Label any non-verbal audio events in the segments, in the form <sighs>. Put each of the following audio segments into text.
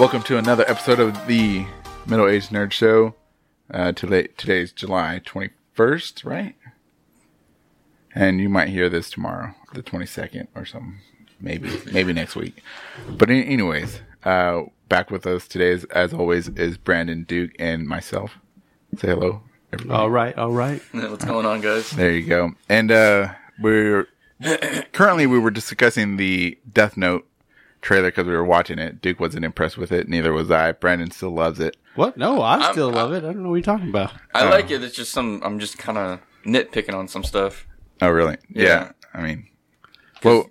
Welcome to another episode of the Middle Aged Nerd Show. Uh, today, today's July 21st, right? And you might hear this tomorrow, the 22nd or something. Maybe, maybe next week. But any- anyways, uh, back with us today, is, as always, is Brandon Duke and myself. Say hello, everybody. All right, all right. What's going on, guys? There you go. And uh, we're currently we were discussing the Death Note trailer because we were watching it. Duke wasn't impressed with it. Neither was I. Brandon still loves it. What? No, I I'm- still love it. I don't know what you're talking about. I Oh. like it. It's just some. I'm just kind of nitpicking on some stuff. Oh, really? Yeah. Yeah. I mean, well,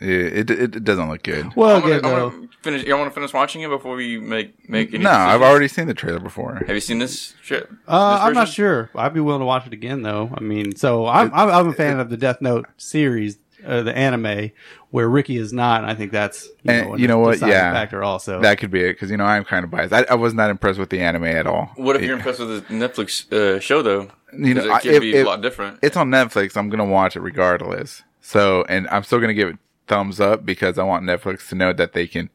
it, it it doesn't look good. Well, I'm gonna, good I'm though. gonna finish. You want to finish watching it before we make make any? No, I've decisions? already seen the trailer before. Have you seen this shit? Uh, this I'm not sure. I'd be willing to watch it again though. I mean, so I'm I'm, I'm a fan of the Death Note series, uh, the anime, where Ricky is not. And I think that's you And know, you know a what? deciding Yeah. factor also. That could be it because you know I'm kind of biased. I, I was not impressed with the anime at all. What if It- you're impressed with the Netflix uh, show though? You know, 'Cause I- it could be if- a lot different. It's on Netflix. I'm gonna watch it regardless. So, and I'm still gonna give it thumbs up because I want Netflix to know that they can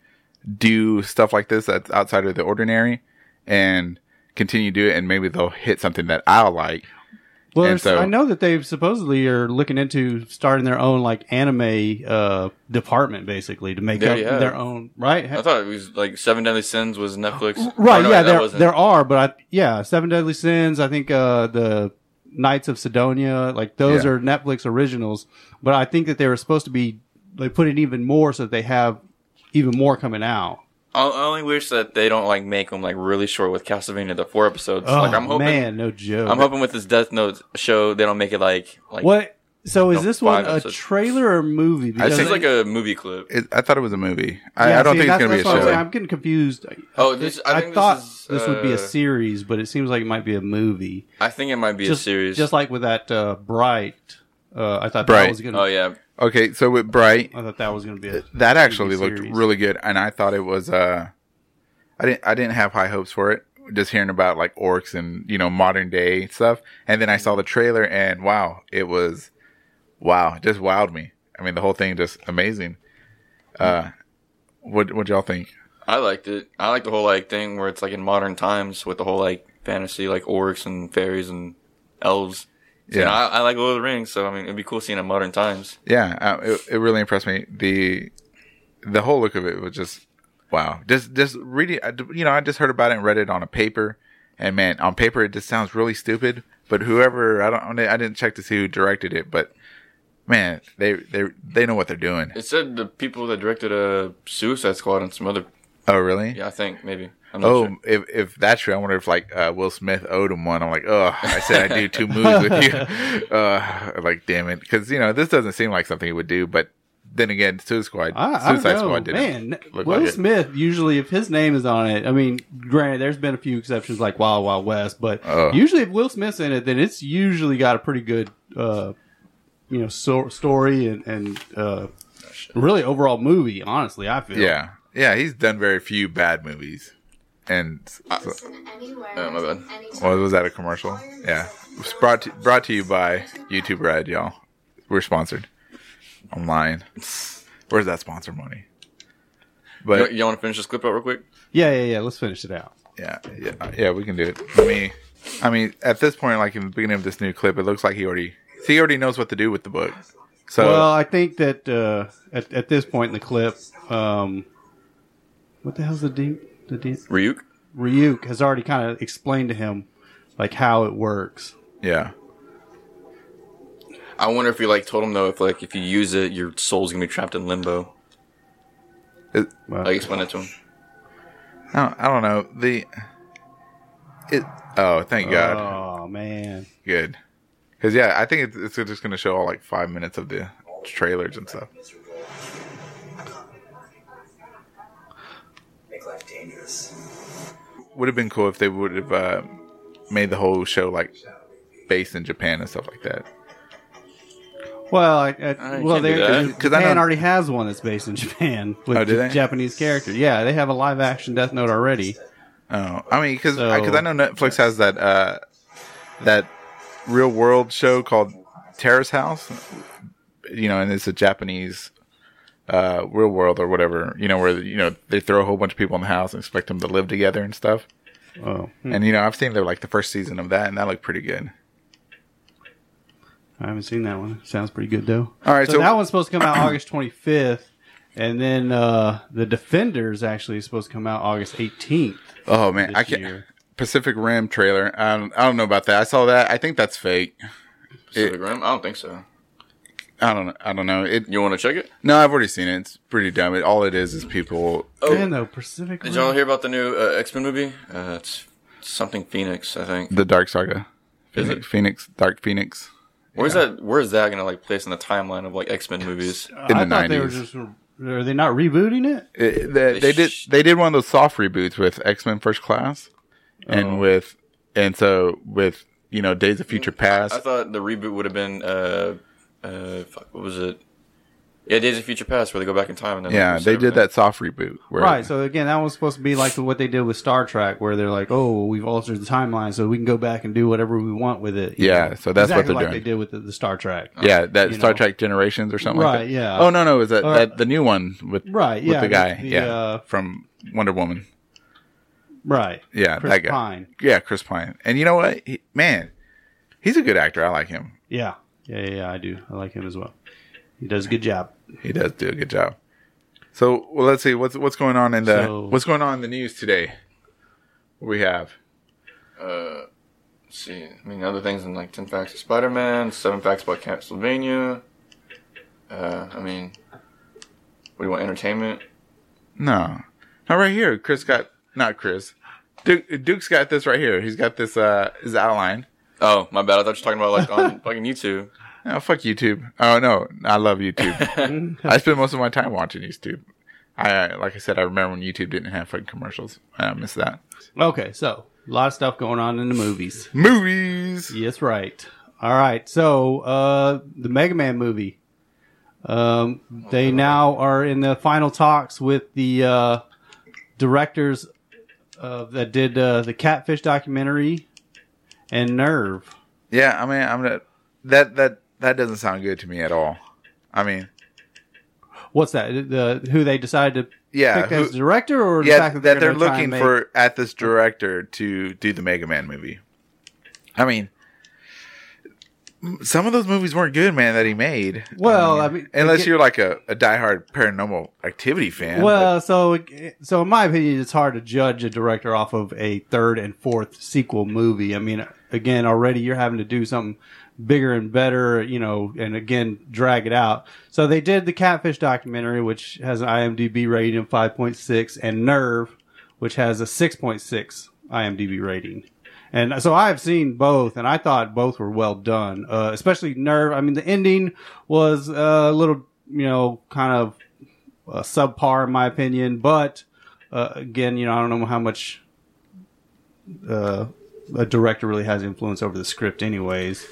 do stuff like this that's outside of the ordinary and continue to do it, and maybe they'll hit something that I'll like. Well, so- I know that they supposedly are looking into starting their own like anime uh, department, basically to make up their own. Right? I thought it was like Seven Deadly Sins was Netflix. Right, no, yeah, there there are, but I, yeah, Seven Deadly Sins. I think uh, the Knights of Sidonia, like those Yeah. are Netflix originals. But I think that they were supposed to be they put it even more so that they have even more coming out. I I only wish that they don't like make them like really short with Castlevania, the four episodes. like I'm hoping, Oh, man, no joke. I'm hoping with this Death Note show they don't make it like like. What? So is No, this one a episodes. trailer or movie? I It Because seems think- like a movie clip. It, I thought it was a movie. I, Yeah, I don't see, think it's gonna be a that's I'm show. saying. I'm getting confused. Oh, this- I I, think this thought is, this would be a uh, series, but it seems like it might be a movie. I think it might be just a series. just like with that uh, Bright. Uh, I thought Bright. that was gonna. oh yeah, Okay, so with Bright, I thought that was gonna be a. that actually TV looked series. really good, and I thought it was. uh I didn't. I didn't have high hopes for it. Just hearing about like orcs and you know modern day stuff, and then I saw the trailer, and wow, it was, wow, it just wowed me. I mean, the whole thing just amazing. Uh, what what y'all think? I liked it. I like the whole like thing where it's like in modern times with the whole like fantasy, like orcs and fairies and elves. So, Yeah. you know, I, I like Lord of the Rings, so I mean, it'd be cool seeing it in modern times. Yeah, uh, it, it really impressed me. the The whole look of it was just wow. Just just reading, you know, I just heard about it and read it on a paper, and man, on paper it just sounds really stupid. But whoever I don't, I didn't check to see who directed it, but man, they they they know what they're doing. It said the people that directed a Suicide Squad and some other. Oh, really? Yeah, I think maybe. I'm not Oh, sure. if if that's true, I wonder if like uh, Will Smith owed him one. I'm like, oh, I said I'd do two <laughs> movies with you. Uh, like, damn it, because you know this doesn't seem like something he would do. But then again, Suicide Squad, I, I Suicide know, Squad did man. look Will like it. Smith usually, if his name is on it, I mean, granted, there's been a few exceptions like Wild Wild West, but Oh. usually if Will Smith's in it, then it's usually got a pretty good, uh, you know, so, story and and uh, really overall movie. Honestly, I feel. Yeah, yeah, he's done very few bad movies, and so, Oh, my bad. well, was that a commercial? Yeah, it's brought to, brought to you by YouTube Red, y'all. We're sponsored online. Where's that sponsor money? But you, want to finish this clip out real quick? yeah, yeah, yeah. Let's finish it out. yeah, yeah, yeah, we can do it. I mean, I mean, at this point, like in the beginning of this new clip, it looks like he already he already knows what to do with the book. So well, I think that uh, at at this point in the clip, um, what the hell's the deep the deep Ryuk? Ryuk has already kind of explained to him like how it works. yeah, I wonder if you like told him though if like if you use it, your soul's gonna be trapped in limbo. it, Well, Like explain it to him. I, don't, I don't know the it. Oh, thank God. Oh man. good because yeah i think it's, it's just going to show all like five minutes of the trailers and stuff would have been cool if they would have uh, made the whole show like based in japan and stuff like that Well, I, I, I well, they do that. 'Cause I Japan know- already has one that's based in Japan with Oh, J- Japanese characters. Yeah, they have a live action Death Note already. oh i mean because So- I know netflix has that uh that real world show called terrace house you know and it's a japanese uh, real world or whatever. You know, where you know they throw a whole bunch of people in the house and expect them to live together and stuff. Oh, hmm. And you know, I've seen the like the first season of that, and that looked pretty good. I haven't seen that one. Sounds pretty good though. All right, So, so, that one's supposed to come out August 25th, and then uh, the Defenders actually is supposed to come out August 18th. oh man, I can't. year. Pacific Rim trailer. I don't, I don't know about that. I saw that. I think that's fake. Pacific Rim? I don't think so. I don't. know. I don't know. It. You want to check it? No, I've already seen it. It's pretty dumb. It, all it is is people. Oh. Man, though, Pacific. Did y'all hear about the new uh, X Men movie? Uh, it's something Phoenix, I think. The Dark Saga. Is Phoenix, it? Phoenix Dark Phoenix. Where's that? Where's that gonna like place in the timeline of like X Men movies? I in the thought they were 90s. just. Are they not rebooting it? It, they, they did. sh- They did one of those soft reboots with X Men First Class, and Oh. with and so with you know Days of Future Past. I thought the reboot would have been uh, uh, fuck, what was it? Yeah, Days of Future Past, where they go back in time and then yeah, they did that soft reboot. Where, Right. So again, that was supposed to be like what they did with Star Trek, where they're like, "Oh, we've altered the timeline, so we can go back and do whatever we want with it." you Yeah, know? so that's what exactly they're like doing. They did with the, the Star Trek. Yeah, that You Star know. Trek Generations or something like Right, that. yeah. Oh no, no, is that, Or- that the new one with Right. with Yeah. the guy? the, yeah, uh, from Wonder Woman. right. Yeah, Chris that guy. Pine. Yeah, Chris Pine. And you know what? He, man, he's a good actor. I like him. Yeah. Yeah. Yeah. yeah, I do. I like him as well. He does a good job. He does do a good job. So, well, let's see what's what's going on in the So- what's going on in the news today. What we have. Uh, let's see, I mean, other things in like 10 Facts of Spider Man, 7 Facts about Castlevania. Uh, I mean, what do you want, entertainment? No, not right here. Chris got not Chris. Duke, Duke's got this right here. He's got this uh his outline. Oh, my bad. I thought you were talking about like on <laughs> fucking YouTube. Oh fuck YouTube. Oh no, I love YouTube. <laughs> I spend most of my time watching YouTube. I like I said, I remember when YouTube didn't have fucking commercials. I miss that. Okay. So a lot of stuff going on in the movies. Movies. Yes, right. All right. So, uh, the Mega Man movie. Um, they now are in the final talks with the uh, directors uh, that did uh, the Catfish documentary and Nerve. Yeah, I mean, I'm not, that that that doesn't sound good to me at all. I mean, What's that? The who they decided to yeah, pick who- as director, or the yeah, fact that that they're, they're looking make- for at this director to do the Mega Man movie. I mean, some of those movies weren't good, man. That he made. Well, um, I mean, unless again- you're like a, a diehard Paranormal Activity fan. Well, so so in my opinion, it's hard to judge a director off of a third and fourth sequel movie. I mean, again, already you're having to do something bigger and better, you know, and again drag it out. So they did the Catfish documentary, which has an IMDb rating of 5.6, and Nerve, which has a 6.6 IMDb rating. And so I've seen both, and I thought both were well done. Uh, especially Nerve. I mean, the ending was uh, a little, you know, kind of uh, subpar in my opinion. But uh, again, you know, I don't know how much uh, a director really has influence over the script, anyways.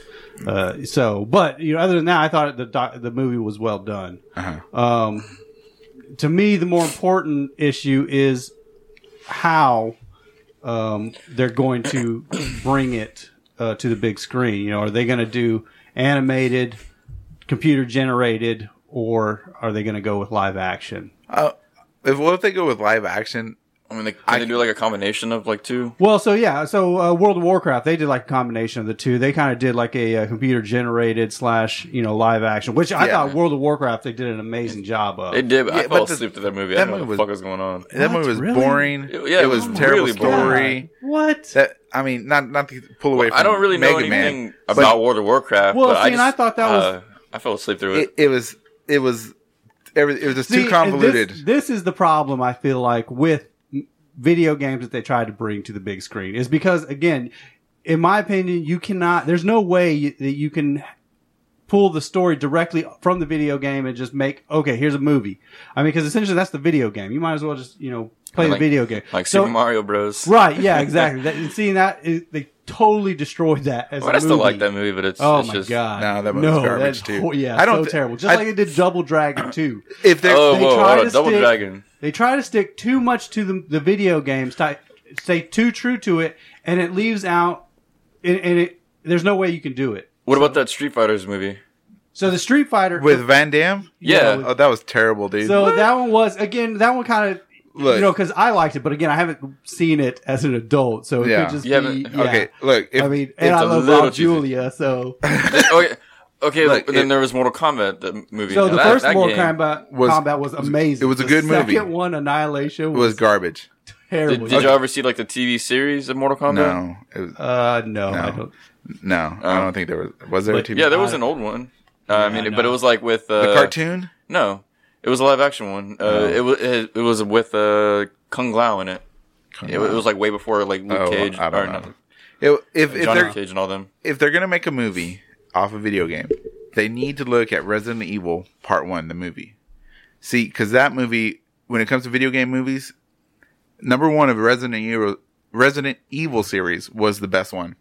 Uh, so, but you know, other than that, I thought the doc- the movie was well done. Uh-huh. Um, to me, the more important issue is how um, they're going to bring it uh, to the big screen. You know, are they going to do animated, computer generated, or are they going to go with live action? Uh, if what if they go with live action? I mean, they, can I- they do like a combination of like two? Well, so yeah, so uh, World of Warcraft, they did like a combination of the two. They kind of did like a, uh computer generated slash you know live action, which I Yeah. thought World of Warcraft they did an amazing job of. They did, Yeah, I but fell the- asleep to that movie. that I don't know movie what the was- fuck is going on. That What? movie was Really? boring. It- yeah, it it was was terrible really boring. story. What? That I mean, not not to pull away. From I don't really know Mega anything Man, about World of Warcraft. Well, but see, I, and just, I thought that was- uh, I fell asleep through it. it, it was it was every, it was just See, too convoluted. This, this is the problem I feel like with m- video games that they tried to bring to the big screen is because again, in my opinion, you cannot. There's no way you, that you can pull the story directly from the video game and just make okay. Here's a movie. I mean, because essentially that's the video game. You might as well just you know play Like- the video game. like So- Super Mario Bros. <laughs> Right? Yeah, exactly. <laughs> that, and seeing that is, they totally destroyed that as Well, a I still movie. like that movie, but it's, Oh it's my just, god! No, that movie's garbage, that's too. hor- yeah, I don't so thi- terrible. Just I- like it did Double Dragon too. if they're Oh, They whoa, try hold to on, Double stick- Dragon. They try to stick too much to the, the video game, sti- stay too true to it, and it leaves out. And, and it there's no way you can do it. What about that Street Fighters movie? So the Street Fighter with Van Damme. Yeah. Oh, that was terrible, dude. So that one was again. That one kind of Look. you know because I liked it, but again, I haven't seen it as an adult, so it Yeah. could just Yeah, be. but- yeah. okay, look. If, I mean, and I love little Julia, so <laughs> oh, okay, okay. Look, then it- there was Mortal Kombat, the movie. so Now the that- first that Mortal game- Kombat was- Kombat was amazing. it was a The good movie. Second one, Annihilation, it was, was garbage. terrible. Did, did you ever see like the TV series of Mortal Kombat? No, it was, Uh, no, No. I don't. no. I Oh. don't think there was. Was there a But- TV? Yeah, there was an old one. Uh, I mean, I but it was like with uh, the cartoon. No, it was a live action one. Uh, Oh. it was it, it was with uh, Kung Lao in it. It, it was like way before like Luke Oh, Cage I don't or know. no, It- if if Johnny they're Cage and all them. if they're gonna make a movie off a video game, they need to look at Resident Evil Part One, the movie. See, because that movie, when it comes to video game movies, number one of Resident Evil Resident Evil series was the best one.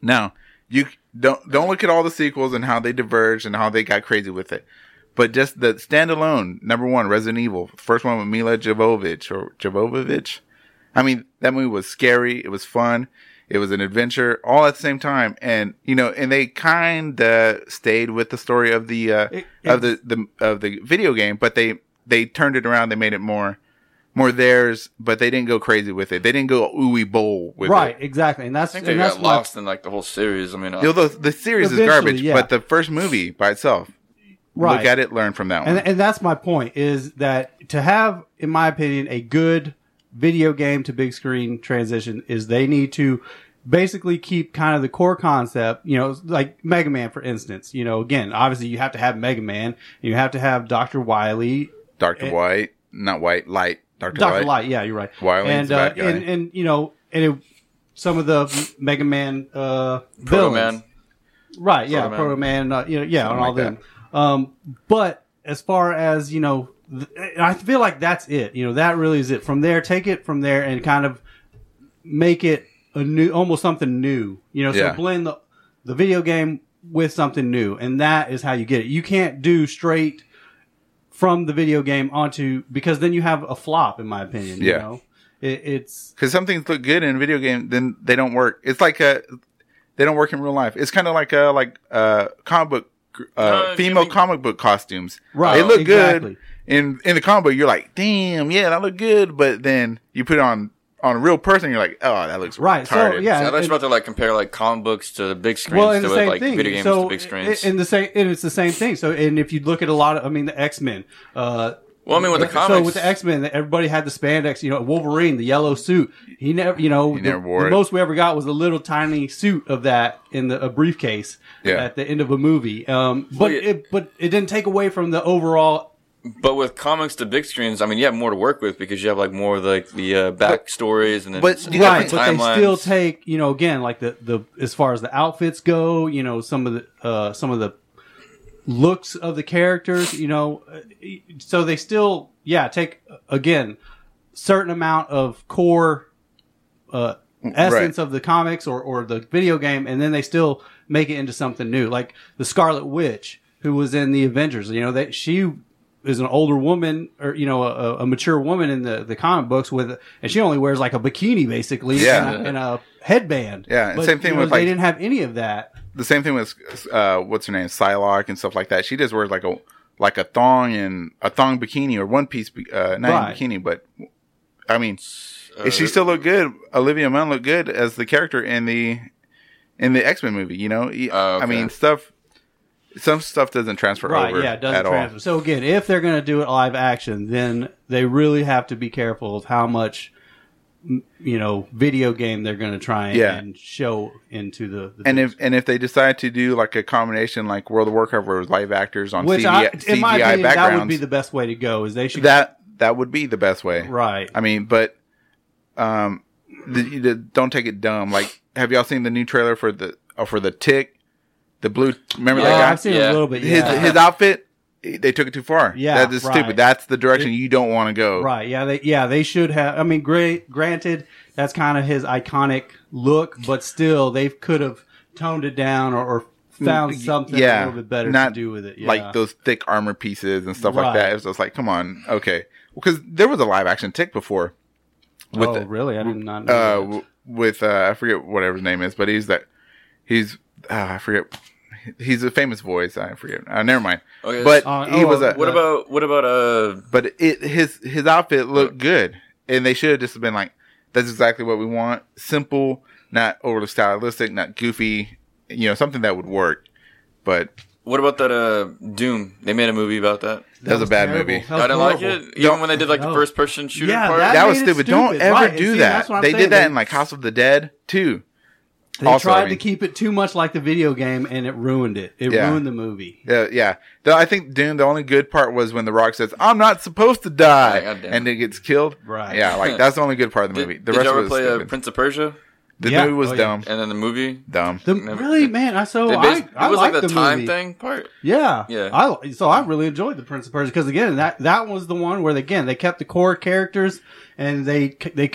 Now you don't don't look at all the sequels and how they diverged and how they got crazy with it, but just the standalone number one Resident Evil, first one with Milla Jovovich or Jovovich. I mean, that movie was scary. It was fun. It was an adventure all at the same time. And, you know, and they kind of stayed with the story of the, uh, It- of the, the, of the video game, but they, they turned it around. They made it more, more theirs, but they didn't go crazy with it. They didn't go ooey bowl with Right, it. Right, exactly, and that's I think and they that's got my- lost in like the whole series. I mean, uh, You know, the, the series is garbage, yeah. but the first movie by itself, right. look at it, learn from that one. And, and that's my point is that to have, in my opinion, a good video game to big screen transition is they need to basically keep kind of the core concept, you know, like Mega Man, for instance. You know, again, obviously you have to have Mega Man, you have to have Dr. Wily, Dr. and- White, not White, Light. Dr. Dr. Light. Light. Yeah, you're right. Wily's and, uh, bad guy. and, and, you know, and it, some of the Mega Man, uh, Proto. Man. Right, yeah, Proto Man. Proto Man, uh, you know, yeah, Something and all like them. Um, but as far as you know, th- I feel like that's it. You know, that really is it. From there, take it from there and kind of make it a new, almost something new. You know, so Yeah. blend the the video game with something new, and that is how you get it. You can't do straight from the video game onto because then you have a flop, in my opinion. You Yeah. know, it, it's because some things look good in a video game, then they don't work. It's like a, they don't work in real life. It's kind of like a like uh comic book uh, No, female Jimmy- comic book costumes. Right, they look exactly. good in in the comic book. You're like, damn, yeah, that look good. But then you put it on on a real person, you're like, oh, that looks Right, so, retarded. yeah. So I thought and- about to like compare like comic books to the big screens well, and to the with, same like thing. video games so, to big screens. And the same, and it's the same thing. So, and if you look at a lot of, I mean, the X Men. Uh, well, I mean, with the comics, so with the X Men, everybody had the spandex. You know, Wolverine, the yellow suit. He never, you know, He the, wore the it. most we ever got was a little tiny suit of that in the a briefcase Yeah. at the end of a movie. Um, but Well, yeah. it, but it didn't take away from the overall. But with comics to big screens, I mean, you have more to work with because you have like more of like the uh, backstories and then but different you got- Right, but they still take you know again like the the as far as the outfits go, you know some of the uh, some of the looks of the characters, you know, uh, so they still yeah take again certain amount of core uh, essence of the comics or or the video game, and then they still make it into something new, like the Scarlet Witch who was in the Avengers. You know that she is an older woman or you know a, a mature woman in the, the comic books with and she only wears like a bikini basically Yeah. and, a, and a headband Yeah, But, same thing you know, with, they like- didn't have any of that the same thing with uh, what's her name, Psylocke and stuff like that. She just wears like a like a thong and a thong bikini or one piece, uh, not Right. even bikini, but I mean, Uh, she still looked good. Olivia Munn looked good as the character in the in the X Men movie. You know, Y- Oh, okay. I mean, stuff. Some stuff doesn't transfer right over yeah it doesn't at all. transfer so again if they're going to do it live action then they really have to be careful of how much m- you know video game they're going to try and, Yeah. and show into the, the And things. if and if they decide to do like a combination like World of Warcraft where it was live actors on which CGI, I, in my CGI opinion that would be the best way to go is they should that that would be the best way. right I mean, but um, the, the, don't take it dumb. Like, have y'all seen the new trailer for the uh, for the Tick, the blue? Remember yeah, that guy? I've seen it Yeah. a little bit his yeah. his outfit. They took it too far. Yeah, that is right. stupid. That's the direction you don't want to go. Right. Yeah. They. Yeah. They should have. I mean, great. Granted, that's kind of his iconic look, but still, they could have toned it down or, or found something a little bit better not to do with it. Yeah. Like those thick armor pieces and stuff like that. It was just like, come on, okay. Because there was a live action Tick before. With oh, the, really? I did not know. uh, with uh, I forget whatever his name is, but he's that he's uh, I forget he's a famous voice. I forget. Uh, never mind. Okay. But Uh, he oh, was a. what about what about uh? but it his his outfit looked good, and they should have just been like, "That's exactly what we want. Simple, not overly stylistic, not goofy. You know, something that would work." But What about that uh Doom? They made a movie about that. that was a bad terrible. movie. I didn't like it, even when they did like the first person shooter Yeah, part. that- That was made it stupid. Don't ever Right, do see, that. that's what I'm They saying. did that They- in like House of the Dead too. They Also, tried I to keep it too much like the video game, and it ruined it. It Yeah. ruined the movie. Yeah, yeah. Though I think Doom. The only good part was when The Rock says, "I'm not supposed to die," Yeah, and it gets killed. Right. Yeah, like that's the only good part of the Did, movie. The did rest you ever was play uh, stupid. Prince of Persia? the Yeah. movie was Oh, yeah. dumb. And then the movie. Dumb. The, Never- really, it- man, I so They I, bas- I it was like the, the time movie. thing part. Yeah, Yeah. I so I really enjoyed the Prince of Persia because again that that was the one where again they kept the core characters and they they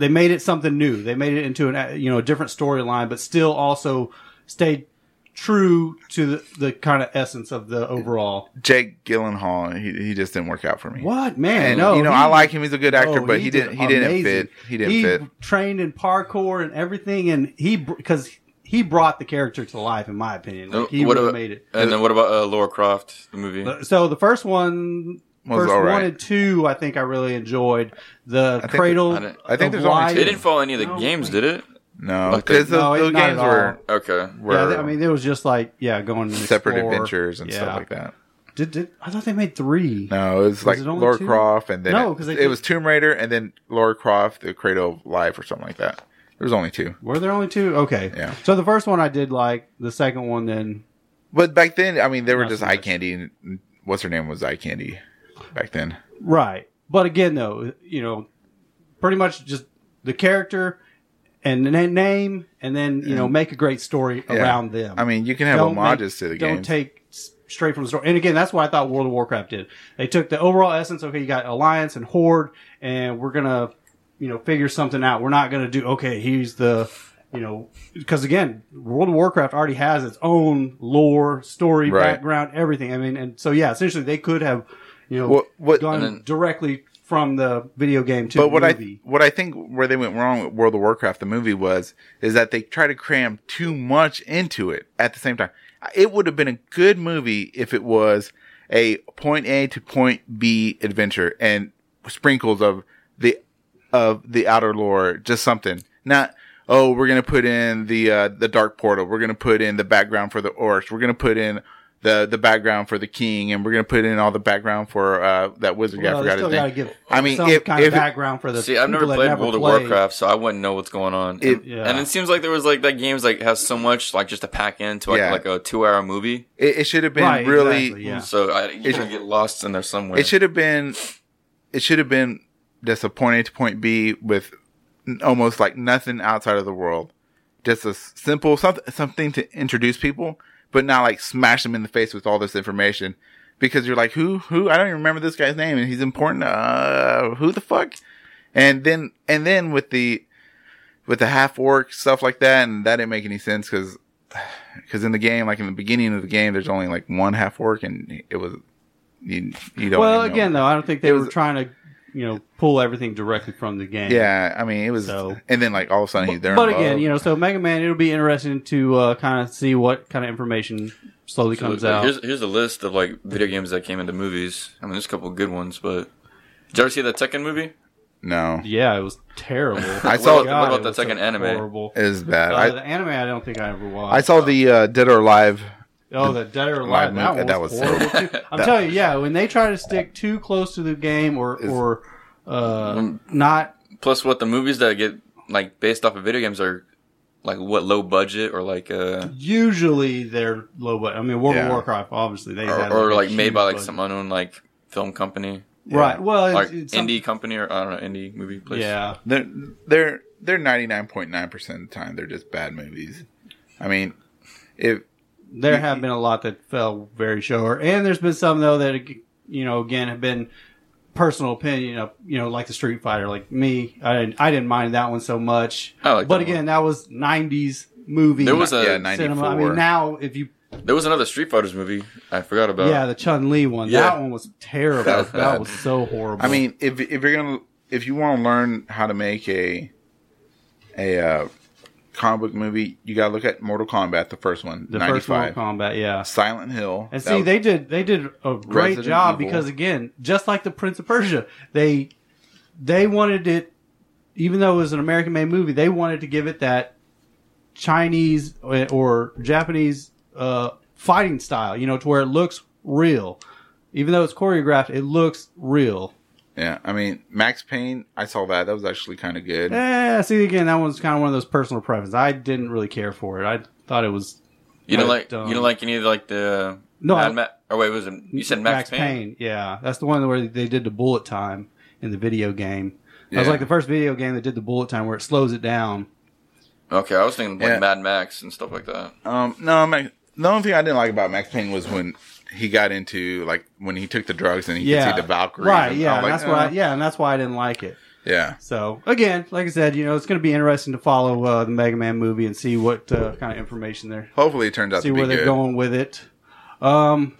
they made it something new. They made it into an you know a different storyline, but still also stayed true to the, the kind of essence of the overall. Jake Gyllenhaal, he he just didn't work out for me. What man? And no, you know, he- I like him. He's a good actor, oh, but he, didn't. He didn't fit. He didn't he fit. trained in parkour and everything, and he because he brought the character to life, in my opinion. Like, he what really about, made it. And then what about uh, Laura Croft, the movie? So the first one, Was first all right. one and two, I think I really enjoyed. The think Cradle. I didn't- I think there's only Life- two. it didn't follow any of the No, games, wait. did it? No, Like because the- No, those it- not games at were Okay. were Yeah, I mean, it was just like yeah, going and separate explore. adventures and Yeah. stuff like that. Did, did I thought they made three? No, it was, like it only Laura two? Croft, and then No, it, 'cause they it did- was Tomb Raider, and then Laura Croft, the Cradle of Life, or something like that. There was only two. Were there only two? Okay. Yeah. So the first one I did like. The second one then. But back then, I mean, they were Not just eye much. candy. And what's her name was eye candy back then. Right. But again, though, you know, pretty much just the character and the name, and then you know, make a great story Yeah. around them. I mean, you can have Don't homages make- to the game. don't take s- straight from the story. And again, that's what I thought World of Warcraft did. They took the overall essence. Okay, you got Alliance and Horde, and we're gonna, you know, figure something out. We're not gonna do okay. He's the, you know, because again, World of Warcraft already has its own lore, story, Right. background, everything. I mean, and so yeah, essentially they could have, you know, What- what- gone then- directly from the video game to but the what movie. I what I think where they went wrong with World of Warcraft the movie was is that they tried to cram too much into it at the same time. It would have been a good movie if it was a point A to point B adventure and sprinkles of the of the outer lore, just something. Not oh, we're gonna put in the uh, the dark portal. We're gonna put in the background for the orcs. We're gonna put in the the background for the king, and we're gonna put in all the background for uh, that wizard guy. I forgot still his got name. give I mean, some if- kind if of it- background for the See, I've never played never World of. Warcraft, so I wouldn't know what's going on. It- and, Yeah. and it seems like there was like that game's like has so much like just to pack into like Yeah. like a two hour movie. It, it should have been Right, really. exactly, yeah. So I, you're gonna get lost in there somewhere. It should have been. It should have been just a point A to point B with almost like nothing outside of the world. Just a simple something something to introduce people, but not like smash them in the face with all this information. Because you're like, who, who? I don't even remember this guy's name, and he's important. Uh, who the fuck? And then, and then with the, with the half orc stuff like that, and that didn't make any sense because, because <sighs> in the game, like in the beginning of the game, there's only like one half orc, and it was, you, you don't. Well, again, though, I don't think they It were was- trying to, you know, pull everything directly from the game. Yeah, I mean, it was, So- and then like all of a sudden he's there. But again, you know, so Mega Man, it'll be interesting to uh, kind of see what kind of information slowly So, comes like, out. Here's here's a list of like video games that came into movies. I mean, there's a couple good ones, but did you ever see that Tekken movie? no, Yeah, it was terrible. <laughs> I saw- What about- what about it the was second so anime? Horrible. it was bad. Uh, I, the anime, I don't think I ever watched. I saw the uh, Dead or Alive. Oh, the Dead or Live Alive. That, movie- one that was, was horrible terrible. too. <laughs> I'm telling you, yeah, when they try to stick too close to the game or or uh, Mm. not Plus, what the movies that get like based off of video games are like what low budget or like uh usually they're low budget. I mean, World Yeah. of Warcraft, obviously they or, had, or a like made by like budget. some unknown like film company, right. Well, like it's some- indie company or I don't know indie movie place. Yeah, They're they're they're ninety nine point nine percent of the time they're just bad movies. I mean, if there have been a lot that fell very short, and there's been some though that you know again have been personal opinion of you know like the Street Fighter. Like me, I didn't I didn't mind that one so much. I like but that again, that was '90s movie. There was a- yeah ninety cinema. I four. mean, now if you There was another Street Fighters movie I forgot about. yeah, the Chun Li one, Yeah. that one was terrible. That That was bad. was, so horrible. I mean, if if you're gonna if you want to learn how to make a a uh, comic book movie, you gotta look at Mortal Kombat, the first one, The first Mortal. Kombat, yeah. Silent Hill. And see, was- they did they did a great Resident job Evil. because again, just like the Prince of Persia, they they wanted it, even though it was an American made movie, they wanted to give it that Chinese or, or Japanese uh, fighting style, you know, to where it looks real. Even though it's choreographed, it looks real. Yeah. I mean, Max Payne. I saw that. That was actually kind of good. Yeah. see, again, that was kind of one of those personal preferences. I didn't really care for it. I thought it was You don't like um, you don't like any of like the No, I- Mad Ma- or wait was it you said Max, Payne? Yeah, that's the one where they did the bullet time in the video game. That was like the first video game that did the bullet time where it slows it down. Okay, I was thinking like Yeah. Mad Max and stuff like that. Um, no, Max, the only thing I didn't like about Max Payne was when he got into like when he took the drugs and he Yeah, could see the Valkyries. right? and Yeah, I and like, that's why. uh, Yeah, and that's why I didn't like it. yeah. So again, like I said, you know, it's going to be interesting to follow uh, the Mega Man movie and see what uh, kind of information there, Hopefully, it turns out see to be where they're good. going with it. Um,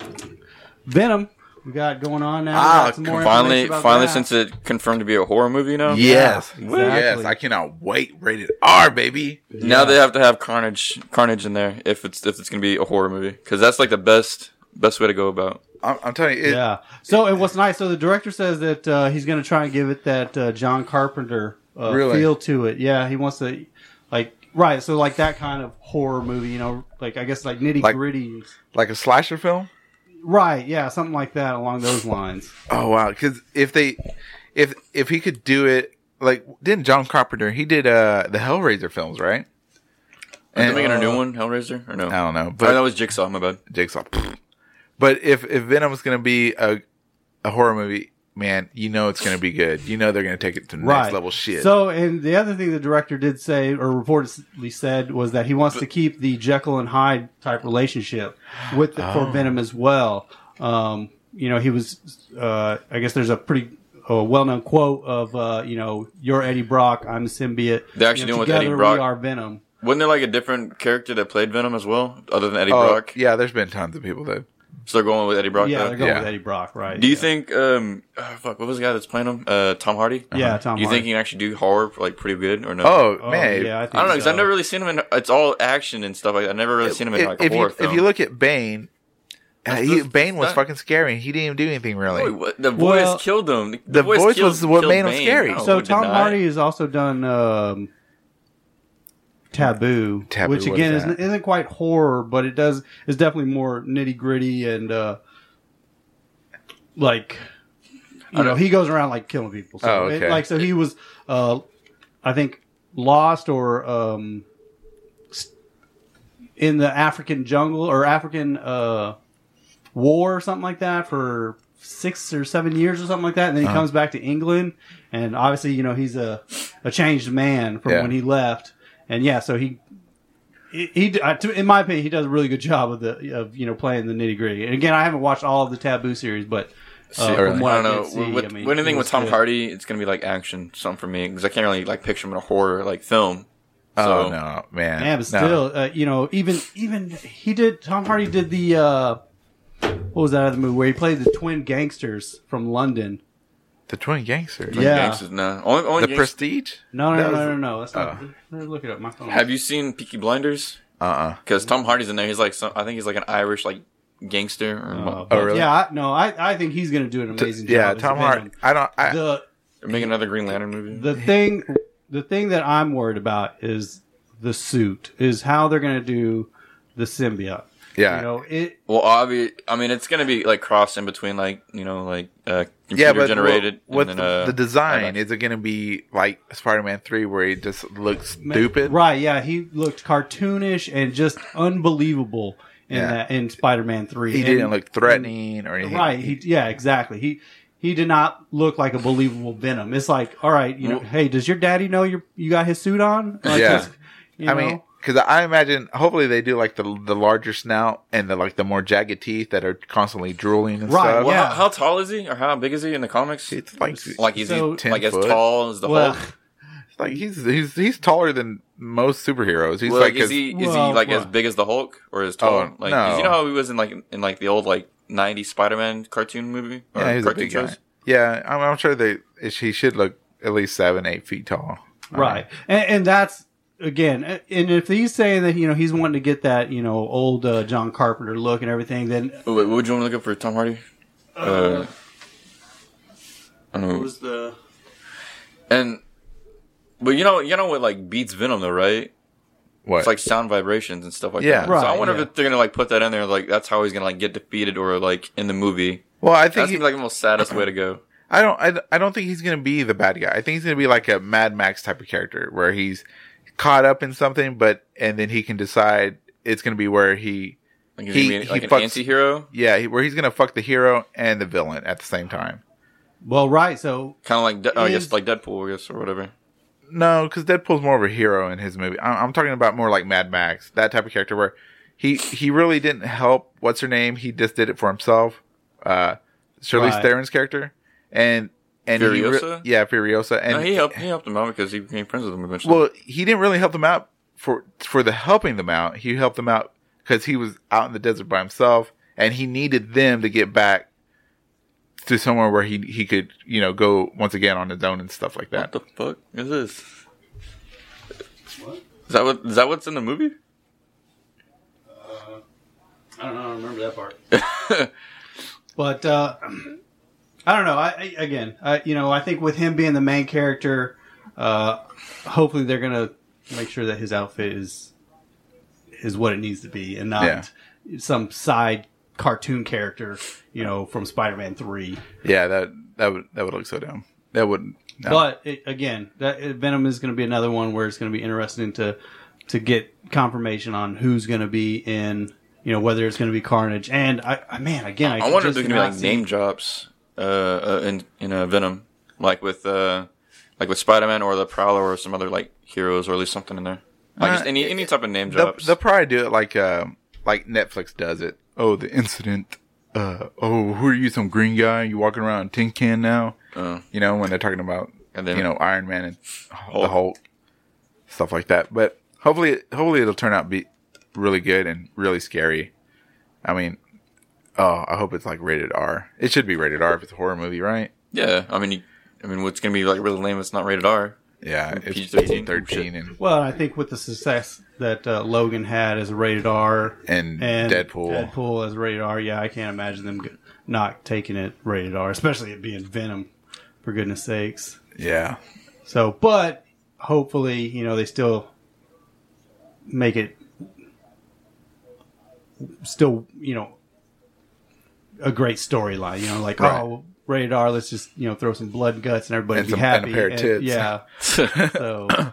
Venom, we got going on now. Ah, some more Finally, finally, that. since it confirmed to be a horror movie now. Yes, Yeah, exactly. yes, I cannot wait. Rated R, baby. Now they have to have Carnage, Carnage in there if it's if it's gonna be a horror movie because that's like the best best way to go about. I'm, I'm telling you, it, Yeah. So, and what's nice, so the director says that uh, he's going to try and give it that uh, John Carpenter uh, Really? feel to it. Yeah, he wants to, like, right. So, like that kind of horror movie, you know, like I guess like nitty Like- gritty. like a slasher film. Right. Yeah, something like that along those lines. Oh wow! Because if they, if if he could do it, like didn't John Carpenter? He did uh the Hellraiser films, right? Are they And- making a new uh, one, Hellraiser, or no? I don't know, oh, that was Jigsaw. My bad. Jigsaw. But if if Venom's gonna be a a horror movie, man, you know it's gonna be good. You know they're gonna take it to the Right. next level shit. So, and the other thing the director did say, or reportedly said, was that he wants to keep the Jekyll and Hyde type relationship with the, for Oh. Venom as well. Um, you know, he was. Uh, I guess there's a pretty uh, well-known quote of, uh, you know, "You're Eddie Brock, I'm the symbiote." They're actually You know, doing with Eddie Brock. We are Venom. Wasn't there like a different character that played Venom as well, other than Eddie oh, Brock? yeah, there's been tons of people that. So they're going with Eddie Brock. yeah, though? they're going Yeah. with Eddie Brock, right? Do you yeah. think? um uh, Fuck, what was the guy that's playing him? Uh, Tom Hardy. Yeah, Tom. Do you Hardy. think he can actually do horror like pretty good or no? Oh, Oh, man, yeah, I, think I don't know because so. I've never really seen him in. It's all action and stuff like. I've never really seen him in if, like if a horror you film. if you look at Bane, uh, That's- he, that's- Bane was that- fucking scary. and He didn't even do anything really. Wait, what? the voice Well, killed him. the voice was what made him scary. No, So it did Tom not. Hardy has also done um, Taboo, Taboo, which again is isn't, isn't quite horror, but it does is definitely more nitty gritty and uh, like you know he goes around like killing people. So Oh, it- okay. like so he was uh, I think lost or um, s- in the African jungle or African uh, war or something like that for six or seven years or something like that, and then he Uh-huh. comes back to England, and obviously you know he's a a changed man from Yeah. when he left, and yeah, so he. He, he uh, to- in my opinion, he does a really good job of the of you know playing the nitty gritty. And again, I haven't watched all of the Taboo series, but uh, See, from what I don't I know. see, with, I mean, with anything with Tom good. Hardy, it's gonna be like action, something for me because I can't really like picture him in a horror like film. oh no, man, Yeah, but No. still, uh, you know, even even he did. Tom Hardy did the uh, what was that other movie where he played the twin gangsters from London? The Twin Gangsters, Twin Yeah. Gangsters, no. Only, only the Gangsters- Prestige. No, no, That no, no, no, no. That's not. Oh. let me look it up. My phone. Have you seen Peaky Blinders? Uh uh Because Tom Hardy's in there. He's like, some, I think he's like an Irish like gangster. Or, Uh, Oh, really? Yeah, I, no, I, I think he's going to do an amazing job. Yeah, Tom Hardy. I don't. I, The They're making another Green Lantern movie. the thing, the thing that I'm worried about is the suit. Is how they're going to do the symbiote. yeah, You know, it. well, obvi- I mean, it's gonna be like cross in between, like you know, like uh, computer yeah, but generated. With and then, uh, the design, is it going to be like Spider-Man Three, where he just looks stupid? Right, yeah, he looked cartoonish and just unbelievable in Yeah. that in Spider-Man 3. He And- didn't look threatening or anything. Right, he yeah, exactly. He he did not look like a believable Venom. It's like, all right, you know, Well- hey, does your daddy know you you got his suit on? Like, Yeah. just, you I mean, because I imagine hopefully they do like the the larger snout and the like the more jagged teeth that are constantly drooling and Right, stuff. Well, yeah. how, how tall is he, or how big is he in the comics? It's like Like he's So- he, 10 like as tall as the well, Hulk. like he's he's he's taller than most superheroes. He's Well, like like, is as- he is Well, he like well- as big as the Hulk or as tall? Oh, like, no. 'cause you know how he was in like in like the old like '90s Spider-Man cartoon movie or yeah, he's a cartoon big guy. Yeah, I'm, I'm sure they he should look at least seven eight feet tall. right. And, and that's again, uh, and if he's saying that you know he's wanting to get that you know old uh, John Carpenter look and everything, then Wait, what would you want to look up for Tom Hardy? Uh, I don't know. was the And but you know, you know what like beats Venom though, right? What? It's like sound vibrations and stuff like Yeah. that. so I wonder yeah. if they're gonna like put that in there, like that's how he's gonna like get defeated or like in the movie. well, I think That's he- like the most saddest way to go. I don't. I, I don't think he's gonna be the bad guy. I think he's gonna be like a Mad Max type of character where he's caught up in something, but and then he can decide it's gonna be where he, Like, He- gonna he like an fucks- anti-hero, yeah, he- where he's gonna fuck the hero and the villain at the same time. well, right. So kind of like De- oh, I guess like Deadpool, I guess, or whatever. No, because Deadpool's more of a hero in his movie. I'm, I'm talking about more like Mad Max, that type of character where he he really didn't help. What's her name? He just did it for himself. Uh, Charlize Right. Theron's character, and and he re- yeah, Furiosa, and no, he helped. He helped him out because he became friends with him eventually. Well, he didn't really help them out for for the helping them out. He helped them out because he was out in the desert by himself, and he needed them to get back to somewhere where he he could you know go once again on his own and stuff like that. what the fuck is this? Is that what? Is that what's in the movie? I don't know. I don't remember that part. <laughs> but uh, I don't know. I, I again, I, you know, I think with him being the main character, uh, hopefully they're gonna make sure that his outfit is is what it needs to be, and not Yeah. some side cartoon character, you know, from Spider-Man Three. Yeah, that that would that would look so dumb. That would. No. But it, again, that Venom is going to be another one where it's going to be interesting to to get confirmation on who's going to be in. You know whether it's going to be Carnage, and I, I man, again, I, I wonder if there's gonna be like see- name drops uh, uh in in uh, Venom, like with uh like with Spider Man or the Prowler or some other like heroes or at least something in there. Like Uh, just any any type of name they'll, drops. they'll probably do it like uh, like Netflix does it. Oh, the incident. Uh, oh, who are you? Some green guy? You walking around in tin can now? Uh, You know when they're talking about and then you know Iron Man and the Hulk, stuff like that. But hopefully, hopefully it'll turn out be really good and really scary. I mean, oh, I hope it's like rated R. It should be rated R if it's a horror movie, right? yeah, I mean, you, I mean, what's gonna be like really lame? if It's not rated R. Yeah, it's PG-13? PG thirteen and Well, I think with the success that uh, Logan had as a rated R and, and Deadpool. Deadpool as rated R, yeah, I can't imagine them not taking it rated R, especially it being Venom, for goodness sakes. Yeah, So, but hopefully, you know, they still make it still, you know, a great storyline. You know, like Right. oh, rated R. Let's just you know throw some blood and guts and everybody And be some- and a happy. pair of tits. yeah. <laughs> So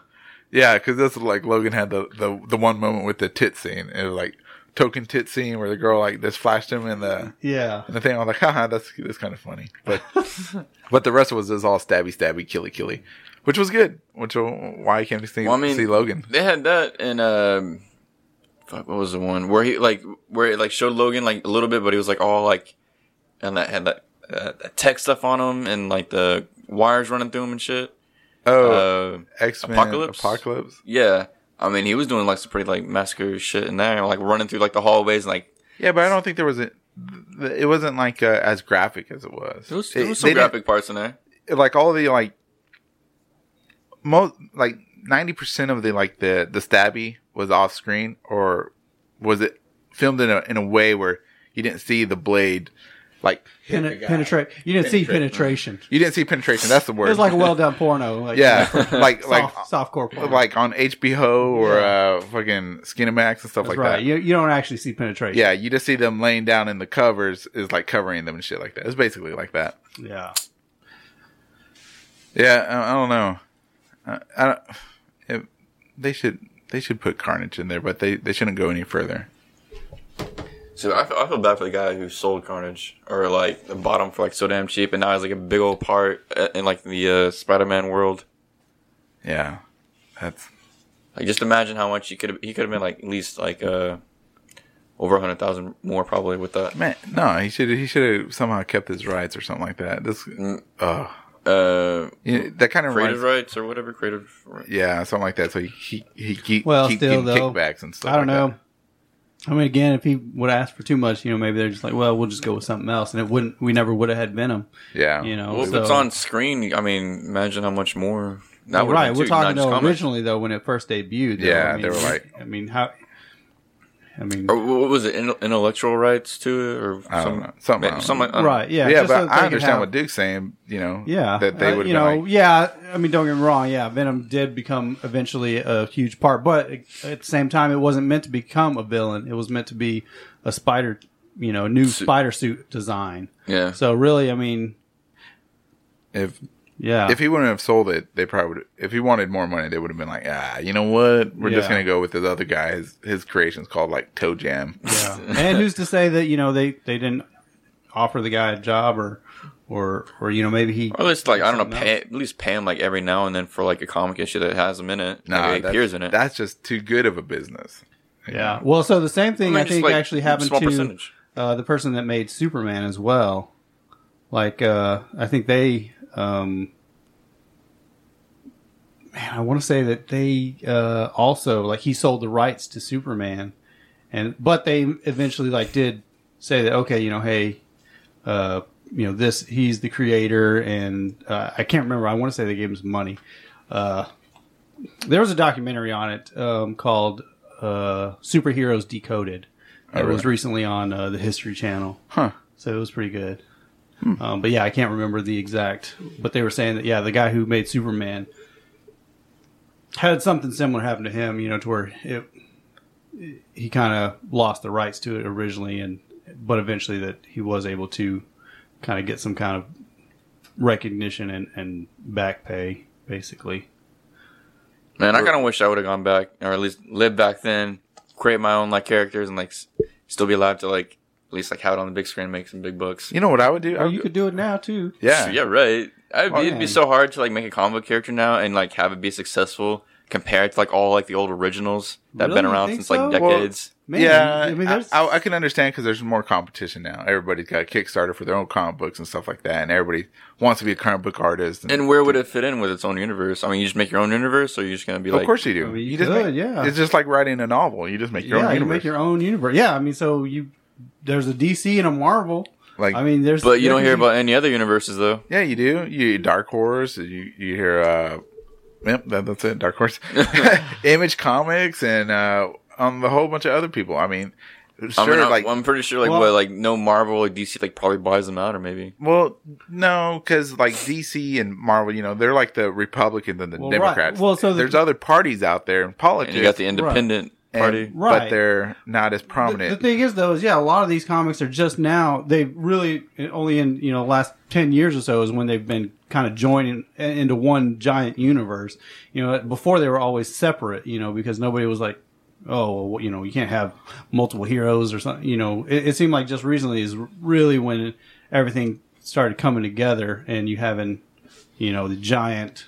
yeah, because this is like Logan had the, the the one moment with the tit scene. It was like token tit scene where the girl like just flashed him in the yeah. And the thing I was like, haha, that's that's kind of funny. But <laughs> but the rest was just all stabby, stabby, killy, killy, which was good. Which uh, why I came to see, Well, I mean, see Logan. They had that in um, fuck, what was the one where he like where it like showed Logan like a little bit, but he was like all like, and that had that, uh, that tech stuff on him and like the wires running through him and shit. Oh, Uh, X Men Apocalypse? Apocalypse. yeah, I mean he was doing like some pretty like massacre shit in there, like running through like the hallways and like Yeah, but I don't think there was a. It wasn't like uh, as graphic as it was. there was, It- there was some graphic parts in there. like all the like most like ninety percent of the like the the stabby was off screen or was it filmed in a in a way where you didn't see the blade like hit Pen- penetrate. You didn't see penetration. You didn't see penetration. That's the It word. was like a well done <laughs> porno. Like, yeah, <laughs> like like soft, softcore porno. like on HBO or uh fucking Skinemax and stuff That's like right. that. You, you don't actually see penetration. Yeah, you just see them laying down in the covers is like covering them and shit like that. It's basically like that. Yeah. Yeah, I, I don't know. I, I don't, it, they should they should put Carnage in there, but they, they shouldn't go any further. So I feel, I feel bad for the guy who sold Carnage or like bought him for like so damn cheap, and now he's like a big old part uh, in like the uh, Spider-Man world. Yeah, that's Like just imagine how much he could he could have been like at least like uh over a hundred thousand more probably with that. man. No, he should he should have somehow kept his rights or something like that. This, uh, Uh, you that kind of creative reminds, rights or whatever creative. yeah, something like that. So he he he keep, Well, keep still, though, kickbacks and stuff. I don't like know. that. I mean, again, if he would ask for too much, you know, maybe they're just like, well, we'll just go with something else, and it wouldn't. We never would have had Venom. Yeah, You know, Well, if it's on screen, I mean, imagine how much more That would've right. We're too, talking though originally though when it first debuted. though, Yeah, I mean, they were like- I mean, how? I mean, Or what was it? Intellectual rights to it, or I don't some- know. Something, I don't something like- I don't know. right? Yeah, Yeah, just so but I understand have- what Duke's saying. You know, Yeah, that they uh, would you know, like, yeah. I mean, don't get me wrong. Yeah, Venom did become eventually a huge part, but at the same time, it wasn't meant to become a villain. It was meant to be a spider, you know, new Suit. spider suit design. Yeah. So really, I mean, if yeah, if he wouldn't have sold it, they probably would. If he wanted more money, they would have been like, ah, you know what? We're just gonna go with this other guy. His his creation's called like Toe Jam. yeah. and who's to say that you know they they didn't offer the guy a job or or or you know maybe he Or at least like I don't know, pay, at least pay him like every now and then for like a comic issue that has him in it. Nah, like, appears in it. that's just too good of a business. yeah. Well, so the same I thing mean, I, think like, actually happened to uh, the person that made Superman as well. Like, uh, I think they, um, man, I want to say that they uh, also like he sold the rights to Superman, and but they eventually like did say that okay, you know, hey, uh, you know, this he's the creator, and uh, I can't remember. I want to say they gave him some money. Uh, there was a documentary on it um, called uh, "Superheroes Decoded." That Oh, was recently on uh, the History Channel. Huh. So it was pretty good. Um, but yeah, I can't remember the exact. But they were saying that yeah, the guy who made Superman had something similar happen to him. You know, to where it, he kind of lost the rights to it originally, and but eventually that he was able to kind of get some kind of recognition and, and back pay, basically. Man, I kind of wish I would have gone back, or at least lived back then, create my own like characters, and like s- still be alive to like at least like have it on the big screen, and make some big books. You know what I would do? I would, you could do it now too. yeah, yeah, right. I'd, Oh, it'd yeah. be so hard to like make a comic book character now and like have it be successful compared to like all like the old originals that have been Really? You around think since like so? decades. Man, yeah, I mean, there's I, I can understand because there's more competition now. Everybody's got a Kickstarter for their own comic books and stuff like that, and everybody wants to be a comic book artist. and where would it fit in with its own universe? I mean, you just make your own universe, or you're just gonna be like, of course you do. I mean, you just could, make, yeah. It's just like writing a novel. You just make your yeah, own you universe. make your own universe. Yeah, I mean, so you there's a DC and a Marvel. like, I mean, there's but you don't hear about any other universes though. yeah, you do. You Dark Horse. You you hear. uh Yep, that, that's it. Dark Horse, <laughs> <laughs> Image Comics, and uh um a whole bunch of other people. I mean, sure, I mean, I'm, like I'm pretty sure like Well- what like no Marvel or DC like probably buys them out or maybe. Well, no, because like DC and Marvel, you know, they're like the Republicans and the Well, right. Democrats. Well, so the- there's other parties out there in politics, And you got the independent and- party. Right. but they're not as prominent. the thing is, though, is yeah, a lot of these comics are just now. They really only in you know last ten years or so is when they've been kind of joining into one giant universe. You know, before they were always separate. You know, because nobody was like, oh, well, you know, you can't have multiple heroes or something. You know, it, it seemed like just recently is really when everything started coming together, and you having you know the giant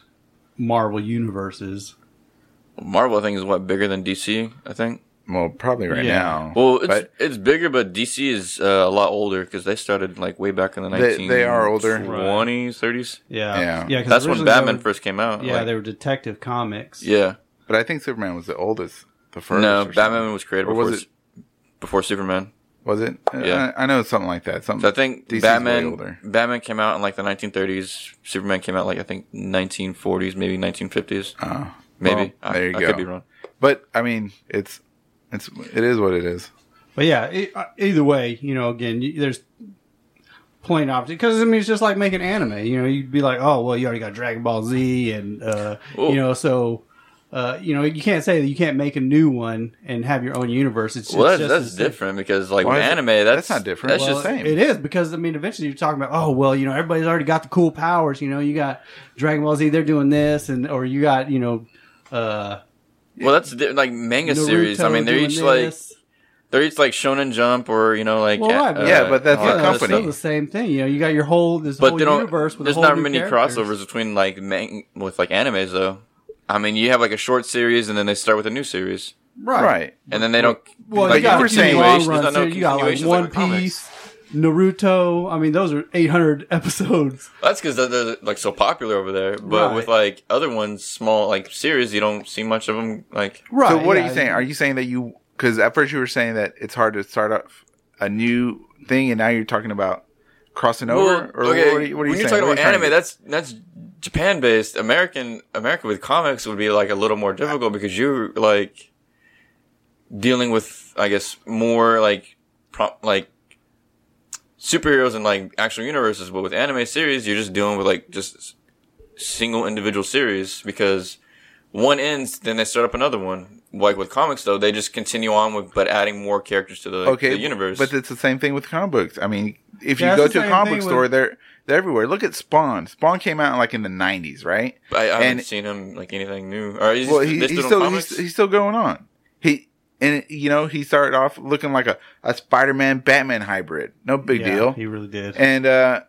Marvel universes. Marvel, I think, is what bigger than DC. I think. well, probably right Yeah. now. Well, it's but it's bigger, but DC is uh, a lot older because they started like way back in the They- nineteen. they are older. twenties, thirties. Yeah, Yeah. yeah. 'cause That's when originally they Batman were- first came out. Yeah, like- they were Detective Comics. yeah. but I think Superman was the oldest, the first. No, or something. Batman was created Or before was it? before Superman. Was it? Yeah. I, I know it's something like that. Something. So I think DC's way Batman older. Batman came out in like the 1930s. Superman came out like I think 1940s, maybe 1950s. Oh, Maybe well, I, there you I go. could be wrong. But I mean, it's it's it is what it is. But yeah, it, uh, either way, you know, again, you, there's plain opposite because I mean, it's just like making anime. You know, you'd be like, oh, well, you already got Dragon Ball Z, and uh, Well- you know, so. Uh, you know, you can't say that you can't make a new one and have your own universe. It's, Well, it's that's, just that's as simple. different because like Why with anime, that's, that's not different. That's Well, just same. It is because I mean, eventually you're talking about, oh well, you know, everybody's already got the cool powers. You know, you got Dragon Ball Z, they're doing this, and or you got you know, uh, well, that's di- like manga series. I mean, they're doing each like this. they're each like Shonen Jump or you know like Well, right, uh, Yeah, but that's all the that Yeah, kind it's company. still the same thing. You know, you got your whole this But whole universe with there's whole not new many characters. crossovers between like man, with like animes though. I mean, you have like a short series and then they start with a new series, right? Right. and then they don't. Well, like, you got you were saying- long continuations, runs there's no here. You got like continuations One with comics. Piece, Naruto. I mean, those are 800 <laughs> episodes. That's because they're, they're like so popular over there. But Right. with like other ones, small like series, you don't see much of them. Like Right. So what yeah. are you saying? Are you saying that you because at first you were saying that it's hard to start off a new thing, and now you're talking about crossing over? Well, or okay, what are you, what are you when you're saying? talking What about you trying anime, to- that's that's Japan based American America with comics would be like a little more difficult because you're like dealing with I guess more like pro- like superheroes and like actual universes, but with anime series you're just dealing with like just single individual series because one ends, then they start up another one. Like with comics though, they just continue on with but adding more characters to the, okay, the universe. But it's the same thing with comic books. I mean, if Yeah, you go to a comic book store, with- they're they're everywhere. Look at Spawn. Spawn came out like in the '90s, right? I, I haven't and- seen him like anything new. Or is well, he, he, he's still he's, he's still going on. He and you know he started off looking like a, a Spider-Man Batman hybrid. No big Yeah, deal. He really did. And uh,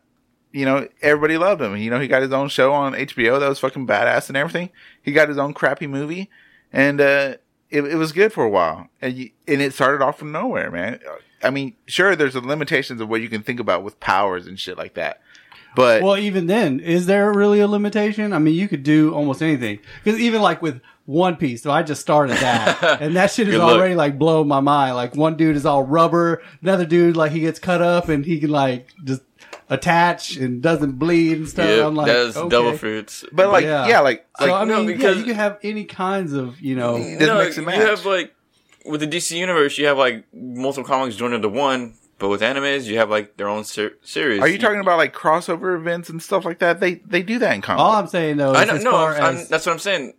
you know everybody loved him. You know he got his own show on HBO that was fucking badass and everything. He got his own crappy movie, and uh, it, it was good for a while. And you, and it started off from nowhere, man. I mean, sure, there's the limitations of what you can think about with powers and shit like that. But Well, even then, is there really a limitation? I mean, you could do almost anything. Because even like with One Piece, so I just started that, <laughs> and that shit is Good luck. already like blowing my mind. Like one dude is all rubber, another dude like he gets cut up and he can like just attach and doesn't bleed and stuff. yeah, I'm like, that's okay. double fruits. but like yeah, Yeah. like So like I no, because- yeah, you can have any kinds of you know. No, mix and you have like with the DC universe, you have like multiple comics joined into one. But with animes, you have like their own ser- series. Are you talking about like crossover events and stuff like that? They they do that in comics. All I'm saying though, is I know, as no, far I'm, as that's what I'm saying.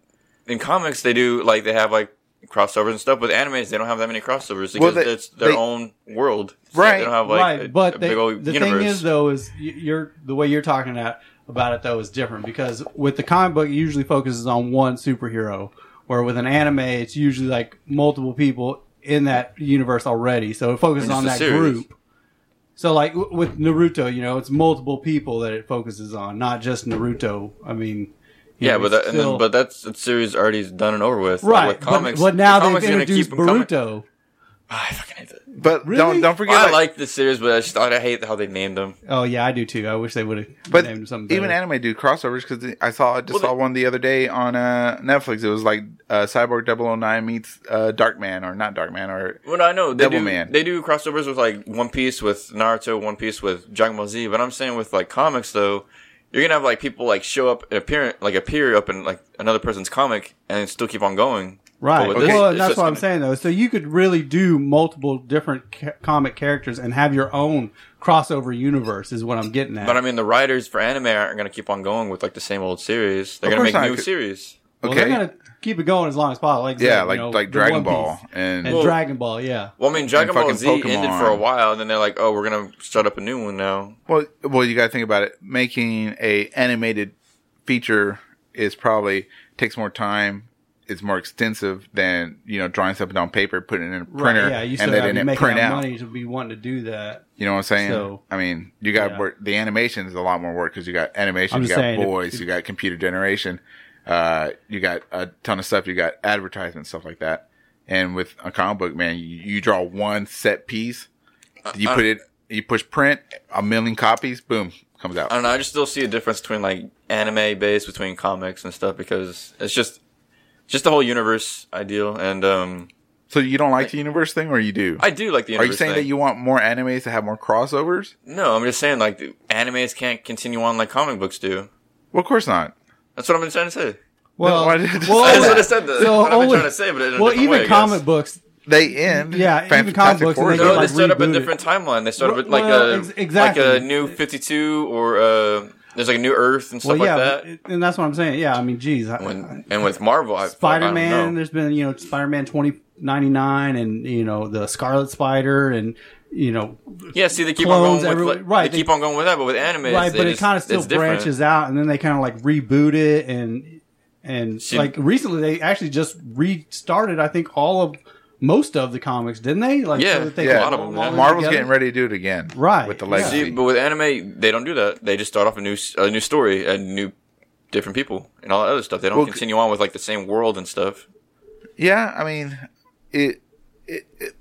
In comics, they do like they have like crossovers and stuff. With animes, they don't have that many crossovers because Well, they- it's their they- own world. Right, They don't have like right, a, but a they- big old the universe. thing is though is you're the way you're talking at, about it though is different because with the comic book it usually focuses on one superhero, where with an anime it's usually like multiple people in that universe already, so it focuses on that series. group. So like w- with Naruto, you know, it's multiple people that it focuses on, not just Naruto. I mean, yeah, know, but that, and then, but that's that series already done and over with. Like, right. with comics, but, but now the they've comics are gonna introduced keep 'em coming. Boruto. Ah, I fucking hate that. but Really? don't don't forget I like, like the series, but I just I hate how they named them. Oh yeah, I do too. I wish they would have But named something. even better. anime do crossovers because I saw I just Well, saw they- one the other day on uh, Netflix. It was like uh, Cyborg 009 meets uh, Darkman or not Darkman or Well, I know they do. Devilman. They do crossovers with like One Piece with Naruto, One Piece with Dragon Ball Z. But I'm saying with like comics though, you're gonna have like people like show up and appear like appear up in like another person's comic and still keep on going. Right. But Okay. this, Well, and that's just what I'm saying though. So you could really do multiple different ca- comic characters and have your own crossover universe. Is what I'm getting at. But I mean, the writers for anime aren't gonna keep on going with like the same old series. They're gonna make new new 'cause- series. well, okay. they're gonna keep it going as long as possible. Like yeah you like know, like Dragon Ball and, and Well- Dragon Ball. Yeah. Well, I mean, Dragon Ball fucking Z ended Pokemon. for a while, and then they're like, "Oh, we're gonna start up a new one now." well well you got to think about it. Making a animated feature is probably takes more time. It's more extensive than you know drawing something on paper, putting it in a printer, Right. Yeah. You still and have to letting be it making print out out. money to be wanting to do that. You know what I'm saying? So- I mean, you got Yeah. work. The animation is a lot more work because you got animation, I'm you got saying, if- voice, you got computer generation, uh, you got a ton of stuff. You got advertisements, stuff like that. And with a comic book, man, you, you draw one set piece, you Uh, put it, you push print, a million copies, boom, comes out. I don't know. I just still see a difference between like anime based between comics and stuff because it's just just the whole universe ideal. And um, So you don't like the universe thing, or you do? I do like the Are you saying thing. that you want more animes to have more crossovers? No, I'm just saying like the animes can't continue on like comic books do. Well, of course not. That's what I've been trying to say. Well, why did it- well, That's what I said. That, so what I've been only- trying to say, but in a well, even way, I guess. comic books. They end. Yeah, even comic books, and they is get, No, like, they start up a different timeline. They start up with like Well, a ex- exactly. like a new Fifty Two or uh, there's like a new Earth and Well, stuff yeah, like that. but- and that's what I'm saying. Yeah, I mean, geez, I- When, and with Marvel, I, I Spider Man. There's been you know Spider Man twenty ninety nine, and you know the Scarlet Spider, and you know Yeah, see, they keep clones on going with right, They, they- keep on going with that, but with anime, right, but it kind of still it's different. branches out, and then they kind of like reboot it, and and See- like recently they actually just restarted. I think all of most of the comics, didn't they? Like Yeah, that they yeah, a lot of them, roll yeah. Marvel's together? getting ready to do it again, Right, With the yeah. legacy. See, but with anime, they don't do that. They just start off a new a new story and new different people and all that other stuff. They don't Well, continue on with like the same world and stuff. Yeah, I mean, it, it, it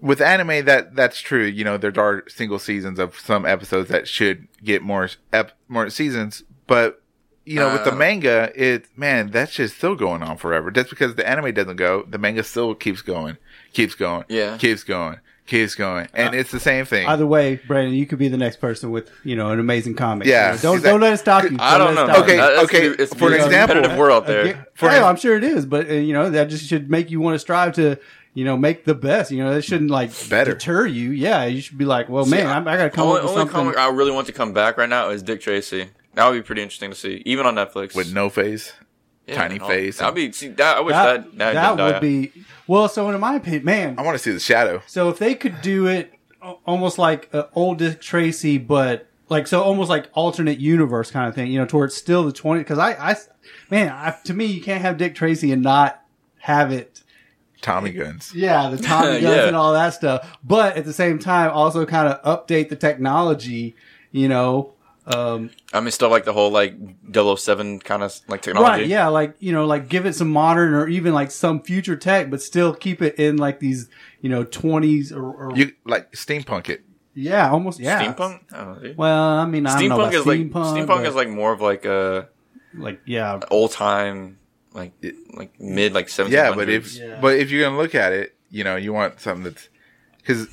with anime that that's true. You know, there are single seasons of some episodes that should get more ep, more seasons, but you know, with the Uh. manga, it man, that's just still going on forever. Just because the anime doesn't go, the manga still keeps going, keeps going, Yeah. keeps going, keeps going, and it's the same thing. Either way, Brandon, you could be the next person with you know an amazing comic. Yeah, So don't exactly. don't let it stop you. I don't know. stop Okay, you. Okay, gonna be- it's for gonna be a example- competitive world out there. Again- For hey, an- I'm sure it is, but uh, you know that just should make you want to strive to you know make the best. You know that shouldn't like Better. deter you. Yeah, you should be like, well, man, I, I got to come only up with only something. comic I really want to come back right now is Dick Tracy. That would be pretty interesting to see, even on Netflix. with no face. Yeah, tiny no, face. That'd be. See, that I wish that that that, that would die. be well. So in my opinion, man, I want to see the shadow. So if they could do it almost like uh, old Dick Tracy, but like so almost like alternate universe kind of thing, you know, towards still the twenty. Because I, I, man, I, to me, you can't have Dick Tracy and not have it. Tommy guns. Yeah, the Tommy <laughs> guns Yeah. and all that stuff. But at the same time, also kind of update the technology. You know, um, I mean, still like the whole like 007 kind of like technology. right? Yeah, like you know, like give it some modern or even like some future tech, but still keep it in like these you know twenties or, or You like steampunk it. yeah, almost yeah. Steampunk. I don't. Well, I mean, I don't know steampunk about is like steampunk. steampunk but, is like more of like a like yeah, old time like like mid like 1700s. Yeah, but if Yeah. but if you're gonna look at it, you know, you want something that's because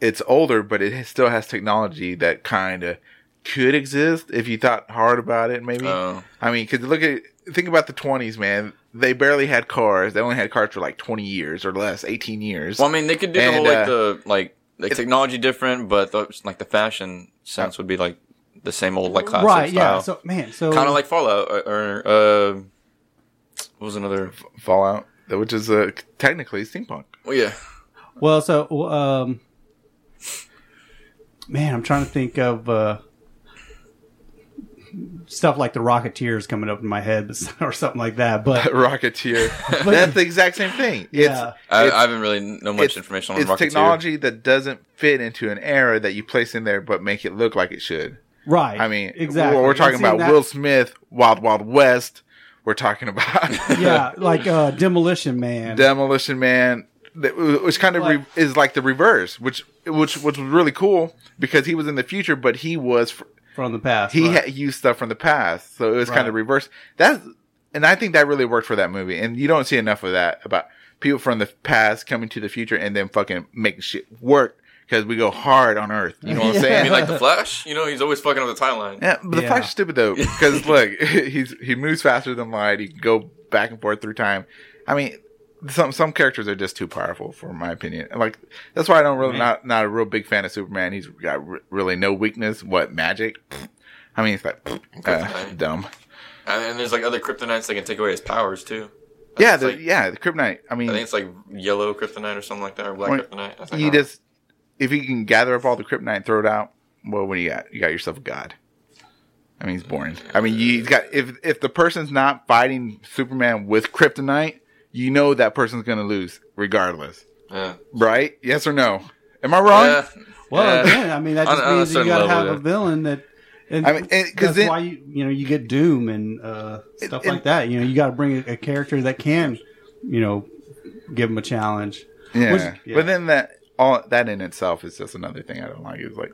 it's older, but it still has technology that kind of could exist if you thought hard about it. Maybe. Oh. I mean, because look at think about the 20s, man. They barely had cars. They only had cars for like 20 years or less, 18 years. well, I mean, they could do the whole like uh, the like the technology different, but the, like the fashion sense would be like the same old like classic right, yeah. So man, so kind of like Fallout or, or uh, what was another? Fallout, which is uh, technically steampunk. Well, yeah, well, so um, man, I'm trying to think of uh stuff like the Rocketeers coming up in my head, <laughs> or something like that. But <laughs> Rocketeer. <laughs> That's the exact same thing. It's, Yeah. I, it's- I haven't really no much information on it's Rocketeer. technology that doesn't fit into an era that you place in there, but make it look like it should. right, I mean, exactly. We're, we're talking about that- Will Smith, Wild Wild West. We're talking about yeah, like uh, Demolition Man. Demolition Man, that- which kind of re- is like the reverse, which which which was really cool because he was in the future, but he was fr- from the past. he right. had used stuff from the past, so it was kind of Right. reverse. That's and I think that really worked for that movie, and you don't see enough of that about people from the past coming to the future and then fucking making shit work because we go hard on Earth. You know what I'm Yeah. I saying? mean, like the Flash. You know, he's always fucking up the timeline. Yeah, but the Yeah. Flash is stupid though because <laughs> look, <laughs> he's he moves faster than light. He can go back and forth through time. I mean, some some characters are just too powerful for my opinion. Like that's why I don't really not not a real big fan of Superman. He's got r- really no weakness. What magic? I mean, it's like uh, dumb. And, there's like other kryptonites that can take away his powers too. I Yeah, the, like, yeah, the Kryptonite. I mean, I think it's like yellow kryptonite or something like that, or black kryptonite. I think you just if you can gather up all the kryptonite and throw it out, well, what do you got? You got yourself a god. I mean, he's boring. I mean, you got if if the person's not fighting Superman with kryptonite, you know that person's gonna lose regardless, yeah. right? Yes or no? Am I wrong? Yeah. Well, Yeah. again, I mean that just on a means that you got to level, have yeah. a villain that. And I mean, and- 'cause that's then- why you you know you get Doom and uh, stuff and- like that. You know, you got to bring a, a character that can, you know, give him a challenge. Yeah. Which- yeah. But then that all that in itself is just another thing I don't like. It's like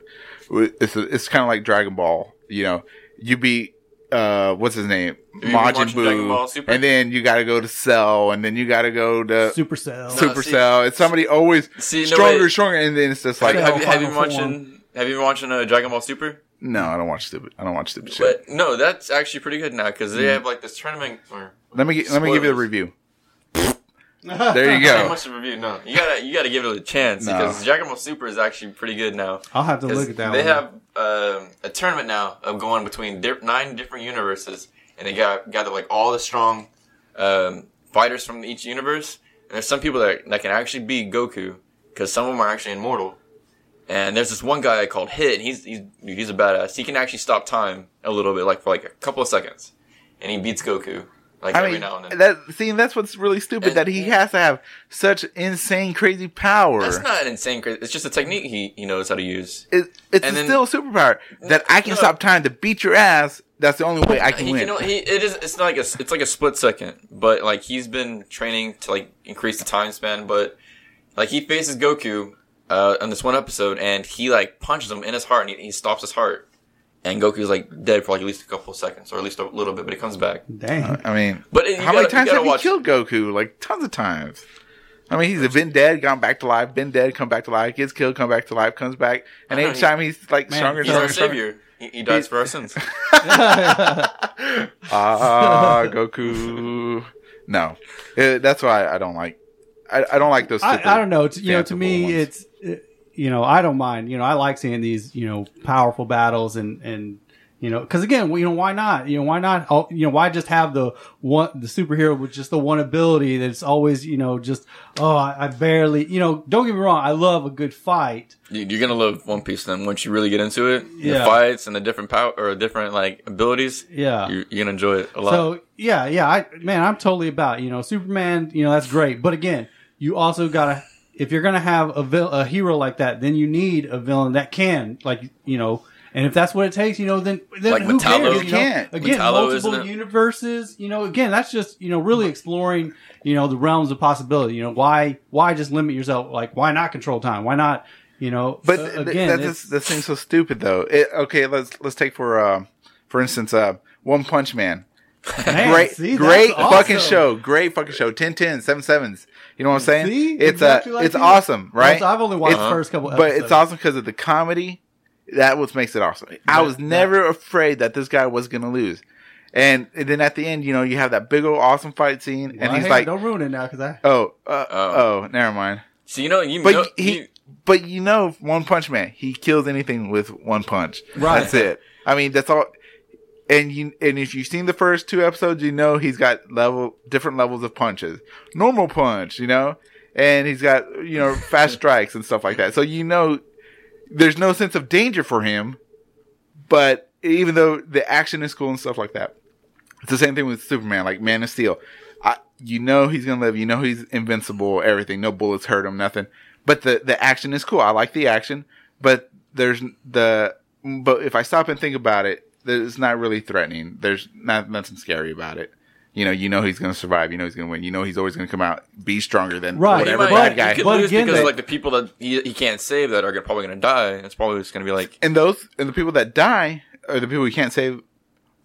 it's it's kind of like Dragon Ball. You know, you beat uh what's his name you Majin Buu, and then you got to go to Cell, and then you got to go to Super Supercell. So- Supercell. It's somebody always See, no, stronger, wait. stronger, and then it's just like, Have, have, you- have you been watching? Have you been watching uh, Dragon Ball Super? no, I don't watch stupid. I don't watch stupid shit. But no, that's actually pretty good now because Mm. they have like this tournament. Or let me gi- let me give you the review. There you not <laughs> go. much of a review. No, you gotta you gotta give it a chance No. because Dragon Ball Super is actually pretty good now. I'll have to 'Cause look at that. they one. have um a tournament now of going between di- nine different universes, and they got gather like all the strong um, fighters from each universe. And there's some people that that can actually beat Goku because some of them are actually immortal. And there's this one guy called Hit, and he's he's dude, he's a badass. He can actually stop time a little bit, like for like a couple of seconds, and he beats Goku like I every mean, now and then. that see, that's what's really stupid And- that he has to have such insane, crazy power. That's not an insane crazy. It's just a technique he, he knows how to use. it, it's And then- still a superpower that I can No. stop time to beat your ass. That's the only way I can he win. can. He, it is. It's not like a. It's like a split second. But like he's been training to like increase the time span. But like he faces Goku uh, on this one episode, and he like punches him in his heart, and he, he stops his heart. And Goku's like dead for like at least a couple of seconds, or at least a little bit, but he comes back. Dang. I mean, But you how gotta- many times have you watch- killed Goku? Like tons of times. I mean, he's been dead, gone back to life, been dead, come back to life, gets killed, come back to life, comes back, and each time he's like Man, stronger, He's stronger, our savior. He, he dies for our sins. <laughs> Ah, Goku. No, Uh, that's why I don't like. I, I don't like those. I, I don't know. To, you know, to me, ones. it's uh, you know, I don't mind. You know, I like seeing these you know powerful battles and and you know, because again, you know, why not? You know, why not? oh, You know, why just have the one the superhero with just the one ability that's always you know just oh I, I barely you know. Don't get me wrong, I love a good fight. You- You're gonna love One Piece then once you really get into it. Yeah. The fights and the different power or different like abilities. Yeah. You're, you're gonna enjoy it a lot. So yeah, yeah, I man, I'm totally about you know Superman. You know that's great, but again, you also gotta if you're gonna have a vil- a hero like that, then you need a villain that can like you know. And if that's what it takes, you know, then then Like who Metallo. cares? You You know? can't. Again, Metallo, multiple universes. You know, again, that's just you know really exploring you know the realms of possibility. You know, why why just limit yourself? Like, why not control time? Why not? You know, But uh, again, that, it's- that seems so stupid, though. It, okay, let's let's take for uh, for instance, uh, One Punch Man. man, great, see, that's great fucking show. Great fucking show. 10 10, 7 sevens. You know what I'm saying? See? it's Exactly uh, like it's you. awesome, right? Also, I've only watched It's- the first couple, but it's awesome because of the comedy. That what makes it awesome. I was that- never afraid that this guy was gonna lose. And, and then at the end, you know, you have that big old awesome fight scene, and Well, he's hey, like, don't ruin it now because I "Oh, uh, Oh. oh, never mind." so you know you But know, he, you- but you know, One Punch Man, he kills anything with one punch. Right. That's it. I mean, that's all. And you, and if you've seen the first two episodes, you know he's got level, different levels of punches. Normal punch, you know, and he's got you know <laughs> fast strikes and stuff like that. So you know, there's no sense of danger for him. But even though the action is cool and stuff like that, it's the same thing with Superman, like Man of Steel. I, you know he's gonna live. You know he's invincible. Everything. No bullets hurt him. Nothing. But the the action is cool. I like the action. But there's the. But if I stop and think about it, it's not really threatening. There's not nothing scary about it. You know, you know he's gonna survive. You know he's gonna win. You know he's always gonna come out be stronger than Right. whatever you but- bad guy. You could But lose again, because they- like the people that he, he can't save that are gonna- probably gonna die. It's probably just gonna be like and those and the people that die are the people you can't save.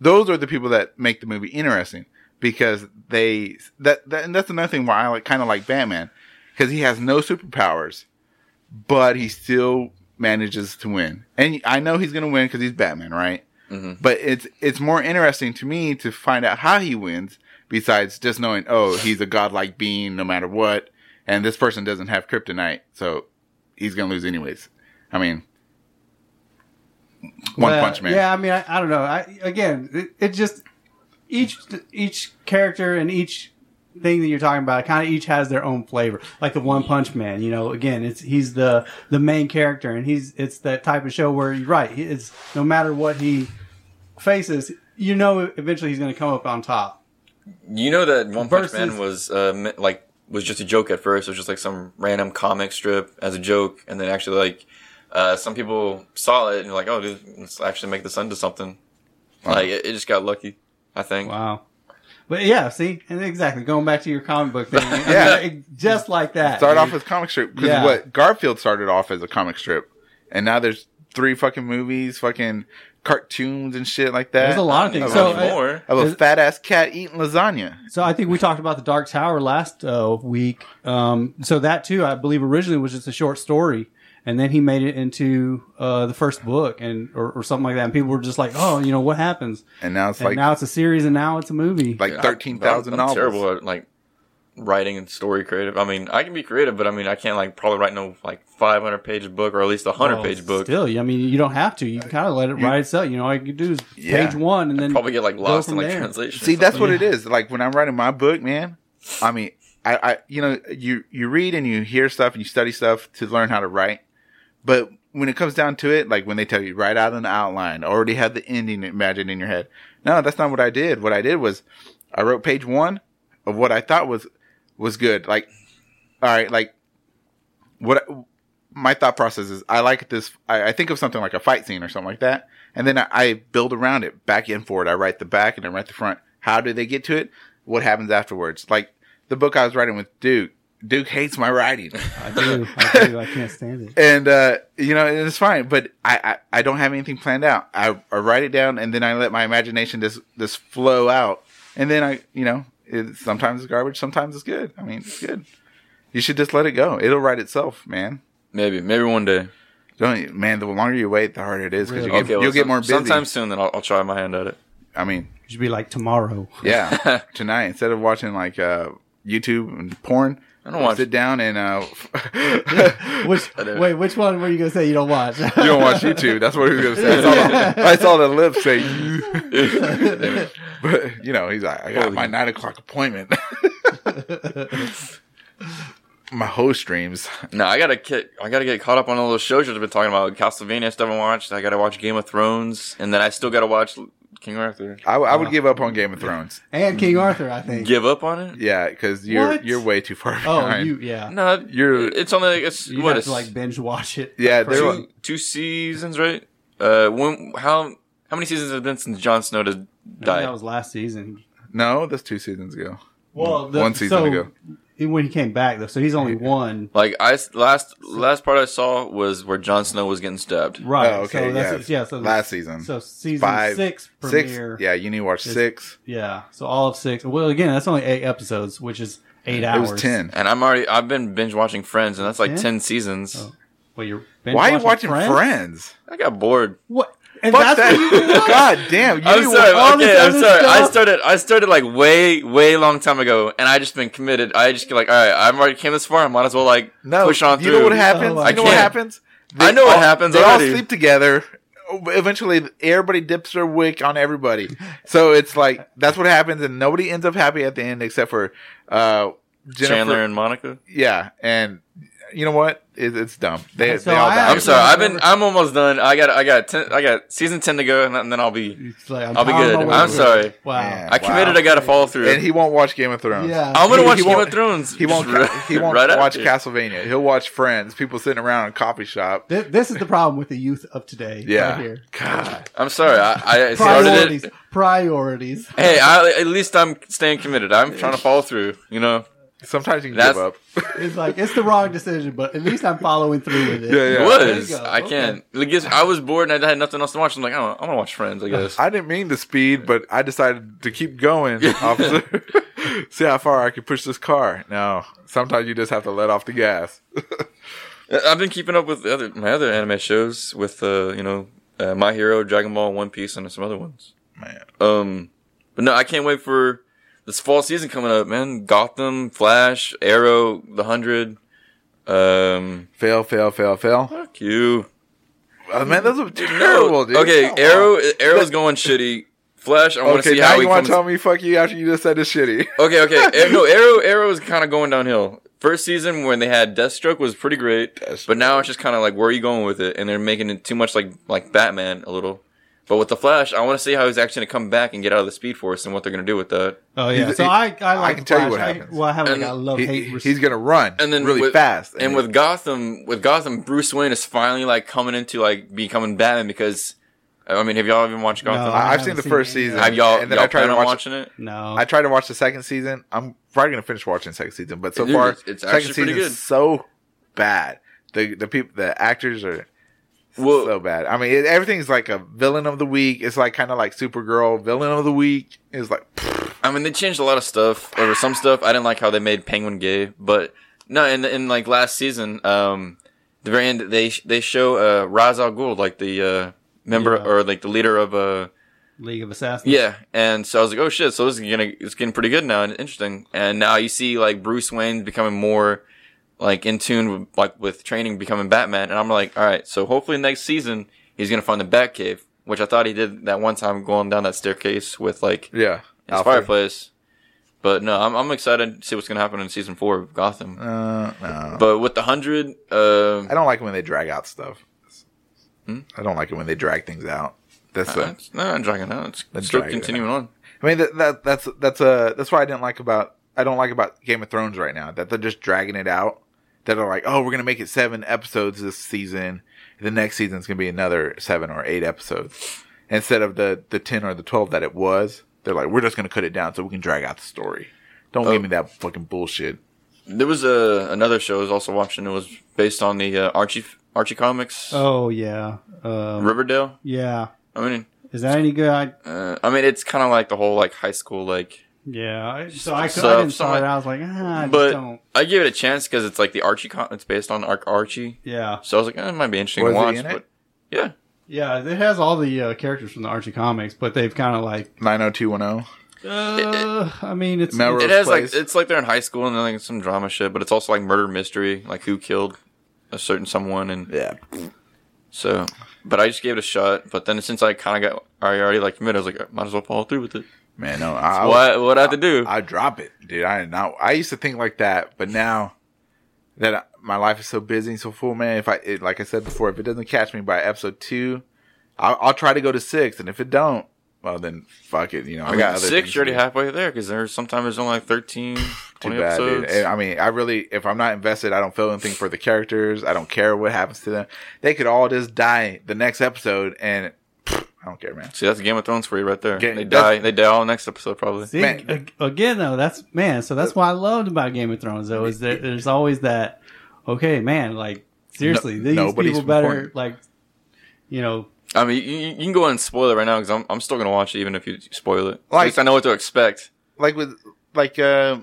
Those are the people that make the movie interesting because they that, that and that's another thing why I like kind of like Batman because he has no superpowers, but he still manages to win. And I know he's gonna win because he's Batman, right? Mm-hmm. But it's it's more interesting to me to find out how he wins besides just knowing oh he's a godlike being no matter what, and this person doesn't have kryptonite, so he's gonna lose anyways. I mean. One Well, Punch Man. Yeah, I mean, I, I don't know. I again, it, it just each each character and each thing that you're talking about kind of each has their own flavor. Like the One Punch Man, you know, again, it's he's the the main character, and he's it's that type of show where you're right. It's no matter what he faces, you know, eventually he's going to come up on top. you know that One Punch Versus- Man was uh, like was just a joke at first. It was just like some random comic strip as a joke, and then actually like uh, some people saw it and like, oh, dude, let's actually make this into something. Like it, it just got lucky, I think. Wow. But yeah, see, and exactly going back to your comic book thing, <laughs> Yeah. just like that. Start dude. off as comic strip because Yeah. what Garfield started off as a comic strip, and now there's three fucking movies, fucking cartoons and shit like that. There's a lot of things. Not So, anymore. of a fat ass cat eating lasagna. So I think we talked about the Dark Tower last uh, week. Um, so that too, I believe originally was just a short story, and then he made it into uh, the first book, and or, or something like that. And people were just like, "Oh, you know what happens?" And now it's And like now it's a series, and now it's a movie. like thirteen thousand I'm novels. Terrible at like writing and story creative. I mean, I can be creative, but I mean, I can't like probably write no like 500 page book or at least a 100 Well, page book. Still, I mean, you don't have to. You can kind of let it write itself. You know, all you can do is Yeah. page one, and then Probably get like lost in from like there. translation. See, that's what something. it is. Like when I'm writing my book, man. I mean, I, I, you know, you you read and you hear stuff and you study stuff to learn how to write, but when it comes down to it, like when they tell you write out an outline, already have the ending imagined in your head. No, that's not what I did. What I did was I wrote page one of what I thought was was good. Like, all right, like what my thought process is. I like this. I, I think of something like a fight scene or something like that, and then I, I build around it, back and forward. I write the back and I write the front. How do they get to it? What happens afterwards? Like the book I was writing with Duke. Duke hates my writing. I do. I do. I can't stand it. <laughs> and uh, you know, it's fine. But I, I, I don't have anything planned out. I, I write it down, and then I let my imagination just just flow out. And then I, you know, it, sometimes it's garbage, sometimes it's good. I mean, it's good. You should just let it go. It'll write itself, man. Maybe, maybe one day. Don't man. The longer you wait, the harder it is because Really? you get, well, you'll get some- more busy. Sometime soon, then I'll, I'll try my hand at it. I mean, It should be like tomorrow. yeah, <laughs> tonight instead of watching like uh, YouTube and porn, I don't watch- Sit down and uh, <laughs> Which <laughs> wait, which one were you gonna say you don't watch? you don't watch YouTube. <laughs> That's what he was gonna say. That's all the, that's all the lips say. you, but you know, he's like, I got Holy- my nine o'clock appointment. my host streams. No, I gotta get I gotta get caught up on all those shows you've been talking about. Castlevania, stuff I watched. I gotta watch Game of Thrones, and then I still gotta watch King Arthur. I, I would give up on Game of Thrones. and King Arthur, I think. Give up on it? Yeah, because you're What? you're way too far Oh, behind. you yeah. No, You're- It's only it's You what have it's to like binge watch it. yeah, they're two, two seasons, right? Uh, when how how many seasons has it been since Jon Snow did- I think died? That was last season. no, that's two seasons ago. Well, the- one season so, ago. When he came back though, so he's only one. Like I last last part I saw was where Jon Snow was getting stabbed. Right. Oh, okay, So that's, yeah. yeah. So Last season, So season Five, six six. premiere. Yeah, you need to watch is- six. Yeah. So all of six. Well, again, that's only eight episodes, which is eight hours. It was ten. And I'm already I've been binge watching Friends, and that's like Yeah? ten seasons. Oh. Well, you're binge Why are you watching Friends? Friends? I got bored. What? And Fuck that's what you do? <laughs> God damn! You I'm sorry. all Okay, I'm sorry. I started. I started like way, way long time ago, and I just been committed. I just get like, all right, I've already came this far. I might as well like No, push on you through. You know what happens? Oh, I you know what happens? I know what happens They already. all sleep together. Eventually, everybody dips their wick on everybody. So it's like that's what happens, and nobody ends up happy at the end except for uh, Jennifer. Chandler and Monica. Yeah, and you know what? It, it's dumb. They, So they all I- die. I'm sorry. I've been. I'm almost done. I got. I got. Ten, I got season ten to go, and then- I'll be. Like, I'm I'll be good. I'm sorry. Wow. Man. I committed. Wow. I got to follow through. and he won't watch Game of Thrones. Yeah. I'm gonna he- watch he Game of Thrones. He won't. <laughs> just he won't right watch after. Castlevania. He'll watch Friends. People sitting around in a coffee shop. This, this is the problem with the youth of today. Yeah. Right here. God. I'm sorry. I, I started Priorities. it. Priorities. Hey, I, at least I'm staying committed. I'm trying to follow through. You know. Sometimes you can That's- give up. <laughs> It's like it's the wrong decision, but at least I'm following through with it. Yeah, yeah. It There was. go. I Okay. can't. I guess I was bored and I had nothing else to watch. I'm like, oh, I'm gonna watch Friends. I <laughs> guess. I didn't mean to speed, but I decided to keep going, officer. <laughs> See how far I can push this car. No, sometimes you just have to let off the gas. I've been keeping up with the other my other anime shows with uh, you know uh, My Hero, Dragon Ball, One Piece, and some other ones. Man, Um, but no, I can't wait for this fall season coming up, man. Gotham, Flash, Arrow, The Hundred. Um, fail, fail, fail, fail. fuck you. Oh, man, those are terrible, dude. Okay, on. Arrow, Arrow's going shitty. Flash, I want to Okay, see now how you want to tell me fuck you after you just said it's shitty. <laughs> Okay, okay. <laughs> No, Arrow Arrow is kind of going downhill. First season when they had Deathstroke was pretty great, Deathstroke. but now it's just kind of like where are you going with it? And they're making it too much like like Batman a little. But with the Flash, I want to see how he's actually going to come back and get out of the Speed Force and what they're going to do with that. Oh yeah. He's- so he- I I, like can tell you Flash. what I- happens. well, I have like And a love He- hate. he's gonna run And then really with- fast. And with Gotham, with Gotham, Bruce Wayne is finally like coming into like becoming Batman because I mean, have y'all even watched Gotham? No. I, I've haven't seen the seen first it yet. season. have y'all? And then y'all I tried plan to on watch. watching it? no. I tried to watch the second season. I'm probably gonna finish watching the second season, but so Dude, far, it's- it's second actually pretty season good. is so bad. The the people, the actors are Well, so bad. I mean, it, everything's like a villain of the week. It's like kind of like Supergirl villain of the week. It's like I mean, they changed a lot of stuff, or some stuff. I didn't like how they made Penguin gay, but no, in in like last season, um, the very end, they they show uh Ra's al Ghul, like the uh member Yeah. or like the leader of uh League of Assassins. yeah, and so I was like, oh shit, so this is gonna it's getting pretty good now and interesting, and now you see like Bruce Wayne becoming more like in tune with like with training, becoming Batman, and I'm like, all right, so hopefully next season he's gonna find the Batcave, which I thought he did that one time going down that staircase with like yeah, his Alfred. fireplace. But no, I'm, I'm excited to see what's gonna happen in season four of Gotham. Uh, no. But with the hundred, uh, I don't like when they drag out stuff. Hmm? I don't like it when they drag things out. That's the, it's not dragging out. It's Let's still drag it continuing on. I mean that, that that's that's uh that's why I didn't like about I don't like about Game of Thrones right now that they're just dragging it out. That are like, oh, we're gonna make it seven episodes this season. The next season's gonna be another seven or eight episodes instead of the the ten or the twelve that it was. They're like, we're just gonna cut it down so we can drag out the story. Don't Oh. give me that fucking bullshit. There was a another show I was also watching. It was based on the uh, Archie Archie comics, Oh yeah. Um, Riverdale. yeah. I mean, Is that any good? I, uh, I mean, it's kind of like the whole like high school like Yeah, I- so I, So- I didn't so start. I- I was like, ah, I just but don't. I give it a chance because it's like the Archie. Con- it's based on Arc Archie. Yeah, So I was like, eh, it might be interesting Was to he watch. in it? But yeah, yeah, it has all the uh, characters from the Archie comics, but they've kind of like, Nine hundred two one zero. uh, I mean, it's, Melrose it has Place. like it's like they're in high school and then like some drama shit, but it's also like murder mystery, like who killed a certain someone, and Yeah. so. But I just gave it a shot. But then since I kind of got I already like committed, I was like, I might as well follow through with it. Man, no. I, what what I have to do? I drop it, dude. I not. I used to think like that, but now that I, my life is so busy and so full, man. If I, it, like I said before, if it doesn't catch me by episode two, I'll, I'll try to go to six, and if it don't, well then fuck it. You know, I, I got mean, other six, you're already halfway there because there's sometimes there's only like 13, <sighs> 20 Too bad, dude. episodes. I mean, I really, if I'm not invested, I don't feel anything for the characters. I don't care what happens to them. They could all just die the next episode, and I don't care, man. See, that's Game of Thrones for you right there. Ga- they die. They die all next episode probably. See, Man. ag- again though, that's man. So that's what I loved about Game of Thrones. Though is that there's always that. Okay, man. Like seriously, No- these nobody's people better important. like, you know, I mean, you, you can go ahead and spoil it right now because I'm, I'm still gonna watch it even if you spoil it. At least I know what to expect. Like with, like, uh,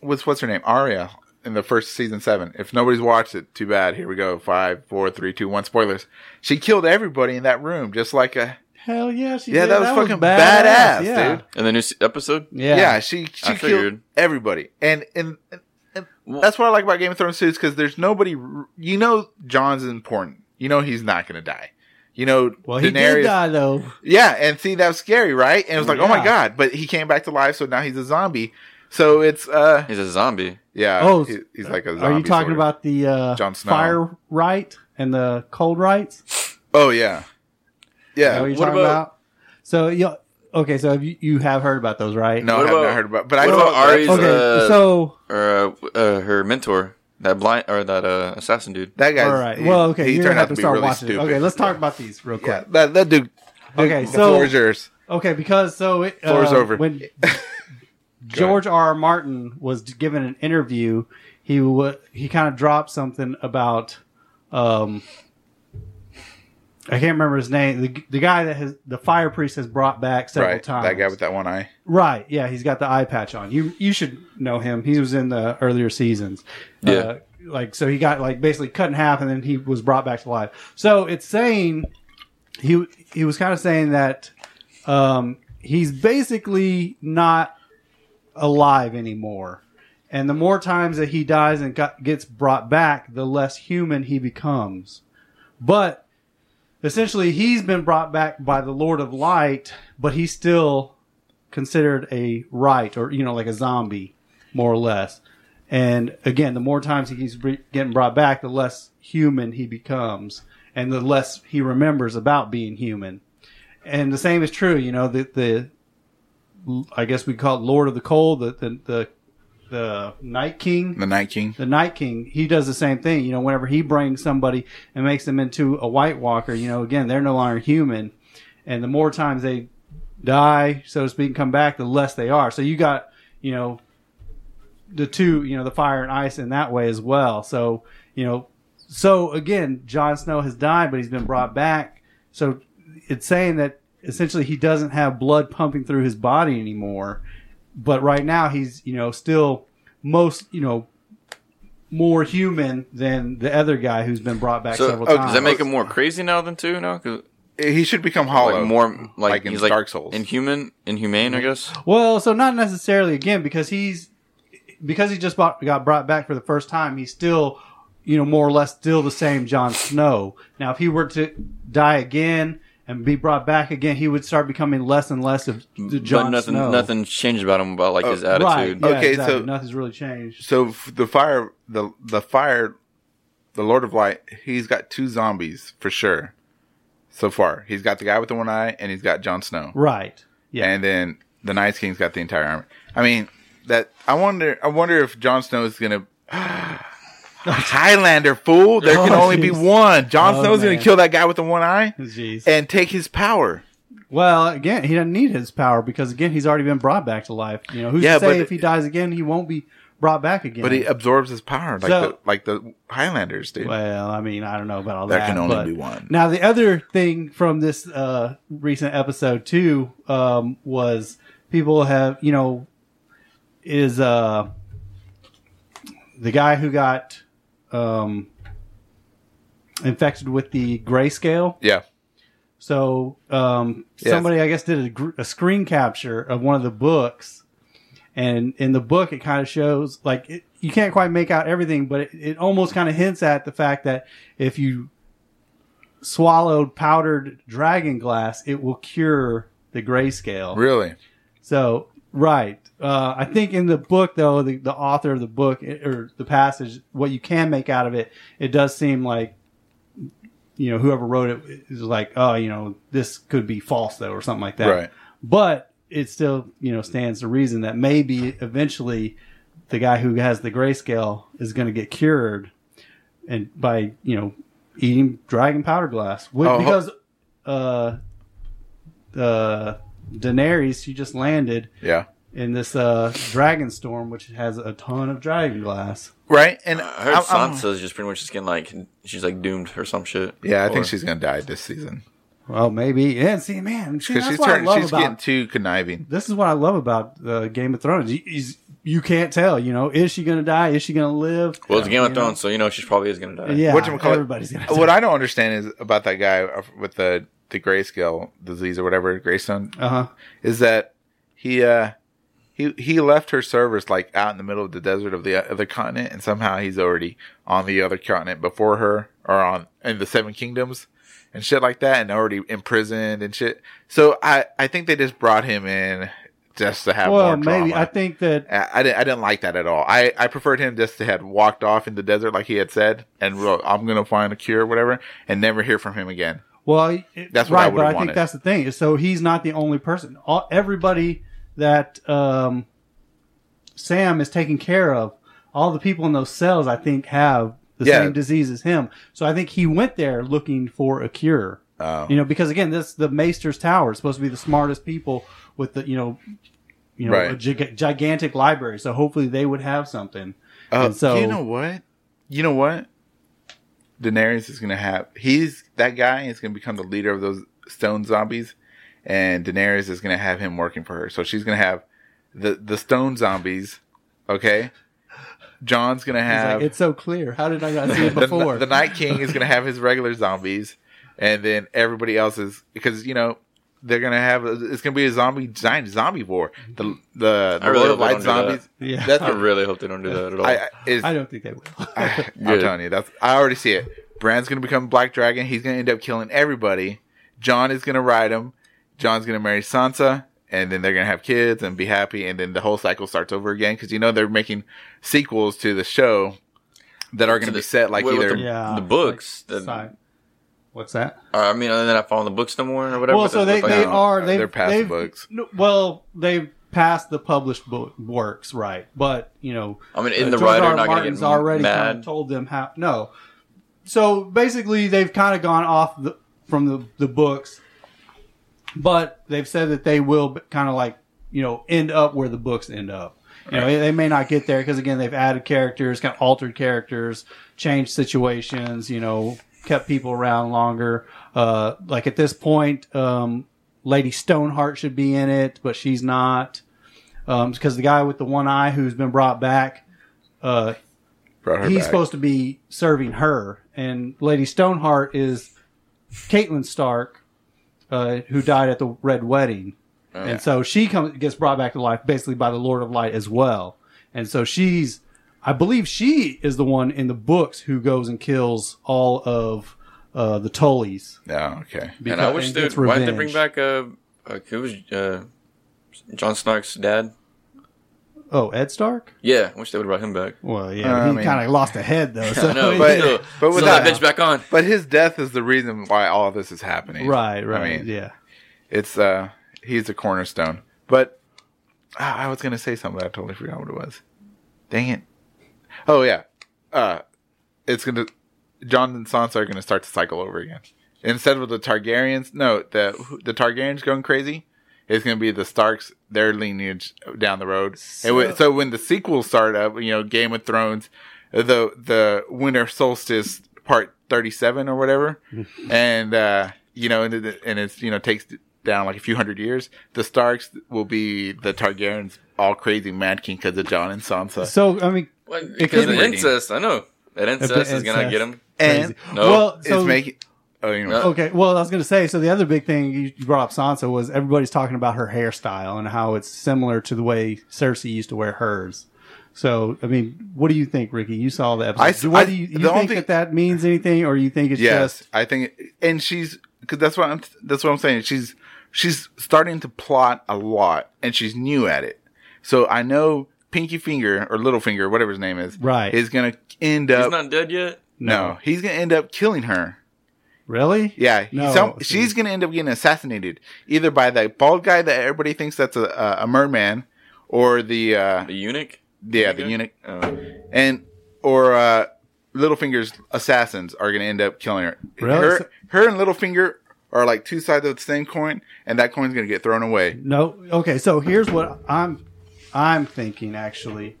with what's her name, Arya in the first season seven. If nobody's watched it, too bad. Here we go. Five, four, three, two, one. Spoilers. She killed everybody in that room, just like a hell yeah, she yeah. did. That was fucking badass, yeah. dude. In the new episode, Yeah, Yeah, she she I killed figured. everybody, and and, and, and Well- that's what I like about Game of Thrones too, is because there's nobody. You know, Jon's important. You know, he's not gonna die. You know, Well, he Daenerys. did die though. Yeah, and see, that was scary, right? And it was like, oh my god! But he came back to life, so now he's a zombie. So it's uh, he's a zombie. Yeah. Oh, he- he's like a zombie. Are you talking sort of. about the uh, Jon Snow. fire right and the cold rights? Oh yeah, Is yeah. that what you're What talking about- about? So you okay? So have you, you have heard about those, right? No, I What have about- not heard about. But I what know about Arya's, Okay, Uh, so Or uh, uh, her mentor, that blind or that uh, assassin dude. that guy. all right. Well, okay, he you're turned gonna out to to be start really watching. stupid. Okay, let's talk Yeah. about these real quick. Yeah, that that dude. Okay, the so- floor is yours. Okay, because so it, uh, Floor's over. when <laughs> George R. R. Martin was given an interview, he w- he kind of dropped something about um I can't remember his name. The, the guy that has the fire priest has brought back several right, times. that guy with that one eye. Right. Yeah, he's got the eye patch on. You you should know him. He was in the earlier seasons. Yeah. Uh, like so he got like basically cut in half and then he was brought back to life. So it's saying he he was kind of saying that um he's basically not alive anymore. And the more times that he dies and got, gets brought back, the less human he becomes. But essentially he's been brought back by the Lord of Light, but he's still considered a right or you know like a zombie more or less and again the more times he keeps getting brought back the less human he becomes and the less he remembers about being human and the same is true you know the the i guess we call it lord of the cold the the the, the night king The Night King. the Night King, he does the same thing. You know, whenever he brings somebody and makes them into a White Walker, you know, again, they're no longer human. And the more times they die, so to speak, and come back, the less they are. So you got, you know, the two, you know, the fire and ice in that way as well. So, you know, so again, Jon Snow has died, but he's been brought back. So it's saying that essentially he doesn't have blood pumping through his body anymore. But right now he's, you know, still most, you know, more human than the other guy who's been brought back So several oh, times. does that make him more crazy now than two? No, 'Cause, He should become hollow. like more like, like in he's like Dark Souls. inhuman, inhumane, I guess. Well, so not necessarily again because he's because he just bought, got brought back for the first time. He's still, you know, more or less still the same Jon Snow. Now, if he were to die again and be brought back again, he would start becoming less and less of the Jon but nothing, Snow. nothing's changed about him about like his Oh, Right? attitude. Yeah, Okay, exactly. so- nothing's really changed. So the fire, the the fire, the Lord of Light. He's got two zombies for sure. So far, he's got the guy with the one eye, and he's got Jon Snow. Right? Yeah. and then the Night King's got the entire army. I mean, that I wonder. I wonder if Jon Snow is gonna. Highlander fool! There can Oh, only be jeez. one. Jon Oh, Snow's gonna kill that guy with the one eye Jeez. and take his power. Well, again, he doesn't need his power because again, he's already been brought back to life. You know, who's Yeah, to say but- if he dies again, he won't be brought back again? But he absorbs his power like So- the like the Highlanders, do. Well, I mean, I don't know about all that. There that. can only but- be one. Now, the other thing from this uh, recent episode too um, was people have, you know, is uh the guy who got um infected with the grayscale. Yeah. So um, somebody, I guess, did a, gr- a screen capture of one of the books, and in the book, it kind of shows like it, you can't quite make out everything, but it, it almost kind of hints at the fact that if you swallowed powdered dragon glass, it will cure the grayscale. Really? So, right. Uh, I think in the book, though, the, the author of the book or the passage, what you can make out of it, it does seem like, you know, whoever wrote it is like, oh, you know, this could be false, though, or something like that. Right. But it still, you know, stands to reason that maybe eventually the guy who has the grayscale is going to get cured and by, you know, eating dragon powder glass. Oh, because, uh, uh, Daenerys, she just landed Yeah. in this uh, Dragonstone, which has a ton of dragon glass. Right. And I heard I'm- I'm- Sansa's just pretty much just getting like she's like doomed or some shit. yeah, I Or- think she's gonna die this season Well, maybe. Yeah, and see, man, see, that's she's what I love She's about getting too conniving. this. Is what I love about uh, Game of Thrones. You, is- you can't tell. You know, is she going to die? Is she going to live? Well, it's Game of You know? Thrones, so you know she probably is gonna die. Yeah, Whatchamacallit- everybody's going to. What I don't understand is about that guy with the the grayscale disease or whatever, Greystone, Uh huh. is that he uh he he left her service like out in the middle of the desert of the other continent, and somehow he's already on the other continent before her, or on in the Seven Kingdoms and shit like that, and already imprisoned and shit. So I I think they just brought him in just to have Well, more maybe. I think that I, I didn't. I didn't like that at all. I, I preferred him just to had walked off in the desert like he had said, and well, I'm gonna find a cure, or whatever, and never hear from him again. Well, it- That's what I right, but I think that's the thing. So he's not the only person. All, everybody that um, Sam is taking care of, all the people in those cells, I think, have the Yeah. same disease as him. So I think he went there looking for a cure. Oh. You know, because again, this the Maester's Tower is supposed to be the smartest people with the you know, you know, Right. a gig- gigantic library. So hopefully they would have something. Uh, And so- you know what? You know what? Daenerys is gonna have. He's that guy is gonna become the leader of those stone zombies, and Daenerys is gonna have him working for her. So she's gonna have the the stone zombies. Okay. Jon's gonna have like, it's so clear. How did I not see <laughs> it the, before? the Night King is gonna have his regular zombies, and then everybody else is because you know they're gonna have it's gonna be a zombie giant zombie war. The mm-hmm. the, the really Lord of Light don't do zombies. Yeah. that's I what really hope they don't do that at all. I, I, I don't think they will. <laughs> I'm <laughs> Good. telling you, that's I already see it. Bran's gonna become Black Dragon. He's gonna end up killing everybody. Jon is gonna ride him. Jon's gonna marry Sansa, and then they're gonna have kids and be happy. And then the whole cycle starts over again because you know they're making sequels to the show that are gonna be set like Wait, either. the- yeah, books, like the- side- What's that? Uh, I mean, other than not following the books no more or whatever. Well, so it's they, like- they are they they're past they've- books. no, well, they've passed the published book works, right? But you know, I mean, in uh, the George writer R. R. not going to Martin's get already kind mad. of told them how. No, so basically, they've kind of gone off the, from the the books, but they've said that they will kind of like you know end up where the books end up. You know, they may not get there because again, they've added characters, kind of altered characters, changed situations. You know, kept people around longer. Uh, like at this point, um, Lady Stoneheart should be in it, but she's not. Um, because the guy with the one eye who's been brought back, uh, brought he's back. supposed to be serving her, and Lady Stoneheart is Catelyn Stark, uh, who died at the Red Wedding, and so she comes gets brought back to life basically by the Lord of Light as well, and so she's, I believe she is the one in the books who goes and kills all of uh, the Tullys. Yeah, okay. And I wish and they'd, Why did they bring back uh, uh who was uh, Jon Snark's dad? Oh, Ed Stark. Yeah, I wish they would have brought him back. Well, yeah, Uh, he kind of lost a head though. <laughs> So I know, But- but, still, <laughs> but but with that that- bitch back on. But his death is the reason why all of this is happening. right, right, I mean, yeah. it's uh, he's a cornerstone. But ah, I was gonna say something, but I totally forgot what it was. Dang it! Oh yeah, uh, it's gonna. Jon and Sansa are gonna start to cycle over again. Instead of the Targaryens, no, the the Targaryens going crazy. It's gonna be the Starks, their lineage down the road. So, so when the sequels start up, you know, Game of Thrones, the the Winter Solstice Part thirty seven or whatever, <laughs> and uh, you know, and, it- and it's you know takes down like a few hundred years, the Starks will be the Targaryens, all crazy mad king because of Jon and Sansa. So I mean, Like, could because be the incest, I know that incest is gonna get him. and No. well, so it's making. Oh, you know, Okay, well, I was going to say, so the other big thing you you brought up Sansa was everybody's talking about her hairstyle and how it's similar to the way Cersei used to wear hers. So, I mean, what do you think, Ricky? You saw the episode. I- Do- what I- do you, you the think thing- that that means anything, or you think it's yes, just I think, and she's because that's what I'm. That's what I'm saying. She's she's starting to plot a lot, and she's new at it. So I know Pinky Finger or Little Finger, whatever his name is, Right. is gonna end up. He's not dead yet. no, he's gonna end up killing her. really? Yeah, No. some, she's gonna end up getting assassinated either by the bald guy that everybody thinks that's a a, a merman, or the uh, The eunuch. yeah the eunuch, Oh. and or uh, Littlefinger's assassins are gonna end up killing her. Really? Her, So- her and Littlefinger are like two sides of the same coin, and that coin's gonna get thrown away. No. Okay, so here's what I'm I'm thinking actually.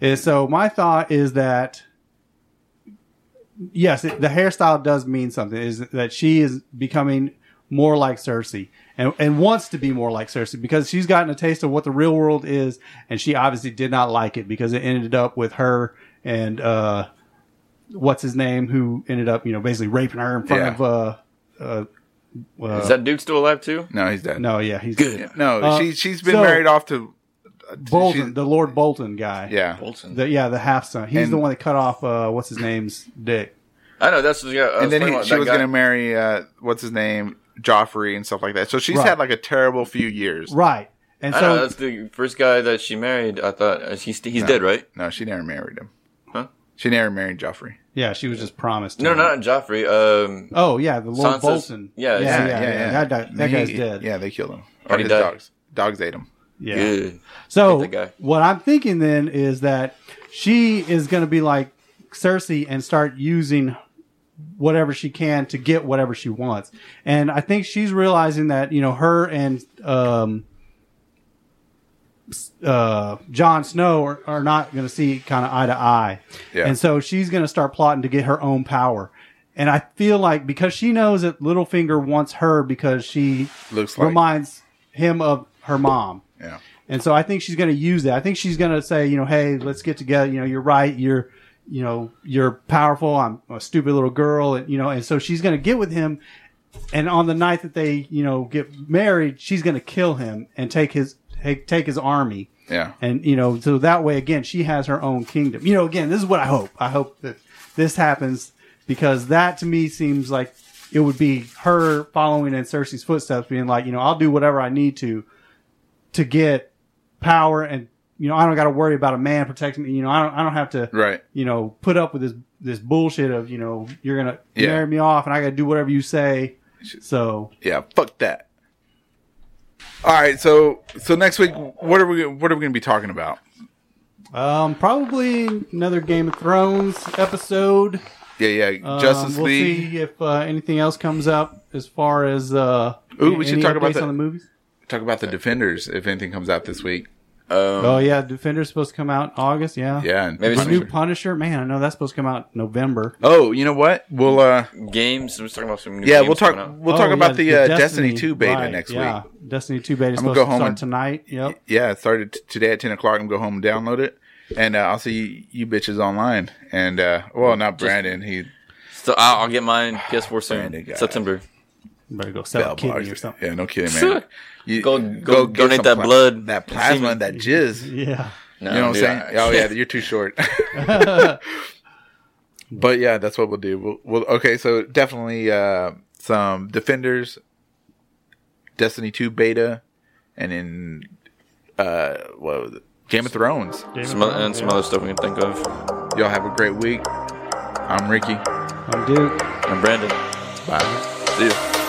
Is so my thought is that yes, it, the hairstyle does mean something. Is that she is becoming more like Cersei and and wants to be more like Cersei because she's gotten a taste of what the real world is, and she obviously did not like it because it ended up with her and uh, what's his name who ended up you know basically raping her in front Yeah. of uh, uh, uh Is that dude still alive too? No, he's dead. no yeah he's Good. no, Uh, she she's been so- married off to Bolton, she's- the Lord Bolton guy. yeah, Bolton. The, yeah, the half son. He's And- the one that cut off uh, what's his name's dick. I know that's yeah. I was and then he, she was guy. gonna marry uh, what's his name, Joffrey and stuff like that. So she's Right. had like a terrible few years. Right. And I know so that's the first guy that she married. I thought uh, he's he's dead, right? No, she never married him. Huh? She never married Joffrey. yeah, she was just promised. to No, him. not Joffrey. Um, Oh yeah, the Lord Sansa's- Bolton. yeah, yeah, yeah, yeah. yeah, That, that, that He- guy's dead. Yeah, they killed him. Or his died. dogs. Dogs ate him. Yeah. Good. So Hate that guy. what I'm thinking then is that she is going to be like Cersei and start using whatever she can to get whatever she wants. And I think she's realizing that you know her and um, uh, Jon Snow are, are not going to see kind of eye to eye. Yeah. And so she's going to start plotting to get her own power. And I feel like because she knows that Littlefinger wants her because she Looks like. reminds him of her mom. Yeah. And so I think she's going to use that. I think she's going to say, you know, hey, let's get together. You know, you're right. You're, you know, you're powerful. I'm a stupid little girl. And, you know, and so she's going to get with him. And on the night that they, you know, get married, she's going to kill him and take his, take, take his army. Yeah. And, you know, so that way, again, she has her own kingdom. You know, again, this is what I hope. I hope that this happens because that to me seems like it would be her following in Cersei's footsteps, being like, you know, I'll do whatever I need to to get power and you know I don't got to worry about a man protecting me. You know I don't I don't have to Right. you know put up with this this bullshit of you know you're gonna Yeah. marry me off and I got to do whatever you say. So Yeah. Fuck that. All right. So so next week, what are we what are we going to be talking about? um, probably another Game of Thrones episode. Yeah. Yeah. Um, Justice we'll League. see if uh, anything else comes up as far as uh, Ooh, we should talk about the- on the movies. Talk about the Defenders if anything comes out this week. Um, Oh yeah, Defender's supposed to come out August. Yeah, Yeah. and Maybe The some new Punisher. Punisher, man, I know that's supposed to come out November. Oh, you know what? We'll uh games. We're talking about some new yeah games we'll talk we'll Oh, talk yeah, about the, uh, Destiny, Two beta right, next yeah. week. Destiny Two beta is I'm gonna supposed go to home start and- tonight. Yep. Yeah, it started t- today at ten o'clock. I'm gonna go home and download it, and uh, I'll see you bitches online. And uh well, not Brandon. He So I'll, I'll get mine PS4 soon. Brandon guy. September. Better go sell a Bell kidney bars. or something. Yeah, no kidding, man. You, Go- go get donate some that blood. that plasma, and that jizz. <laughs> Yeah. No, You know what I'm saying? Oh yeah, <laughs> you're too short. <laughs> but yeah, that's what we'll do. We'll, we'll okay. So definitely uh, some defenders, Destiny Two beta, and then uh, what was it? Game of Thrones. Game Some other, Thrones, and some yeah. other stuff we can think of. Y'all have a great week. I'm Ricky. I'm Duke. I'm Brandon. Bye. See you.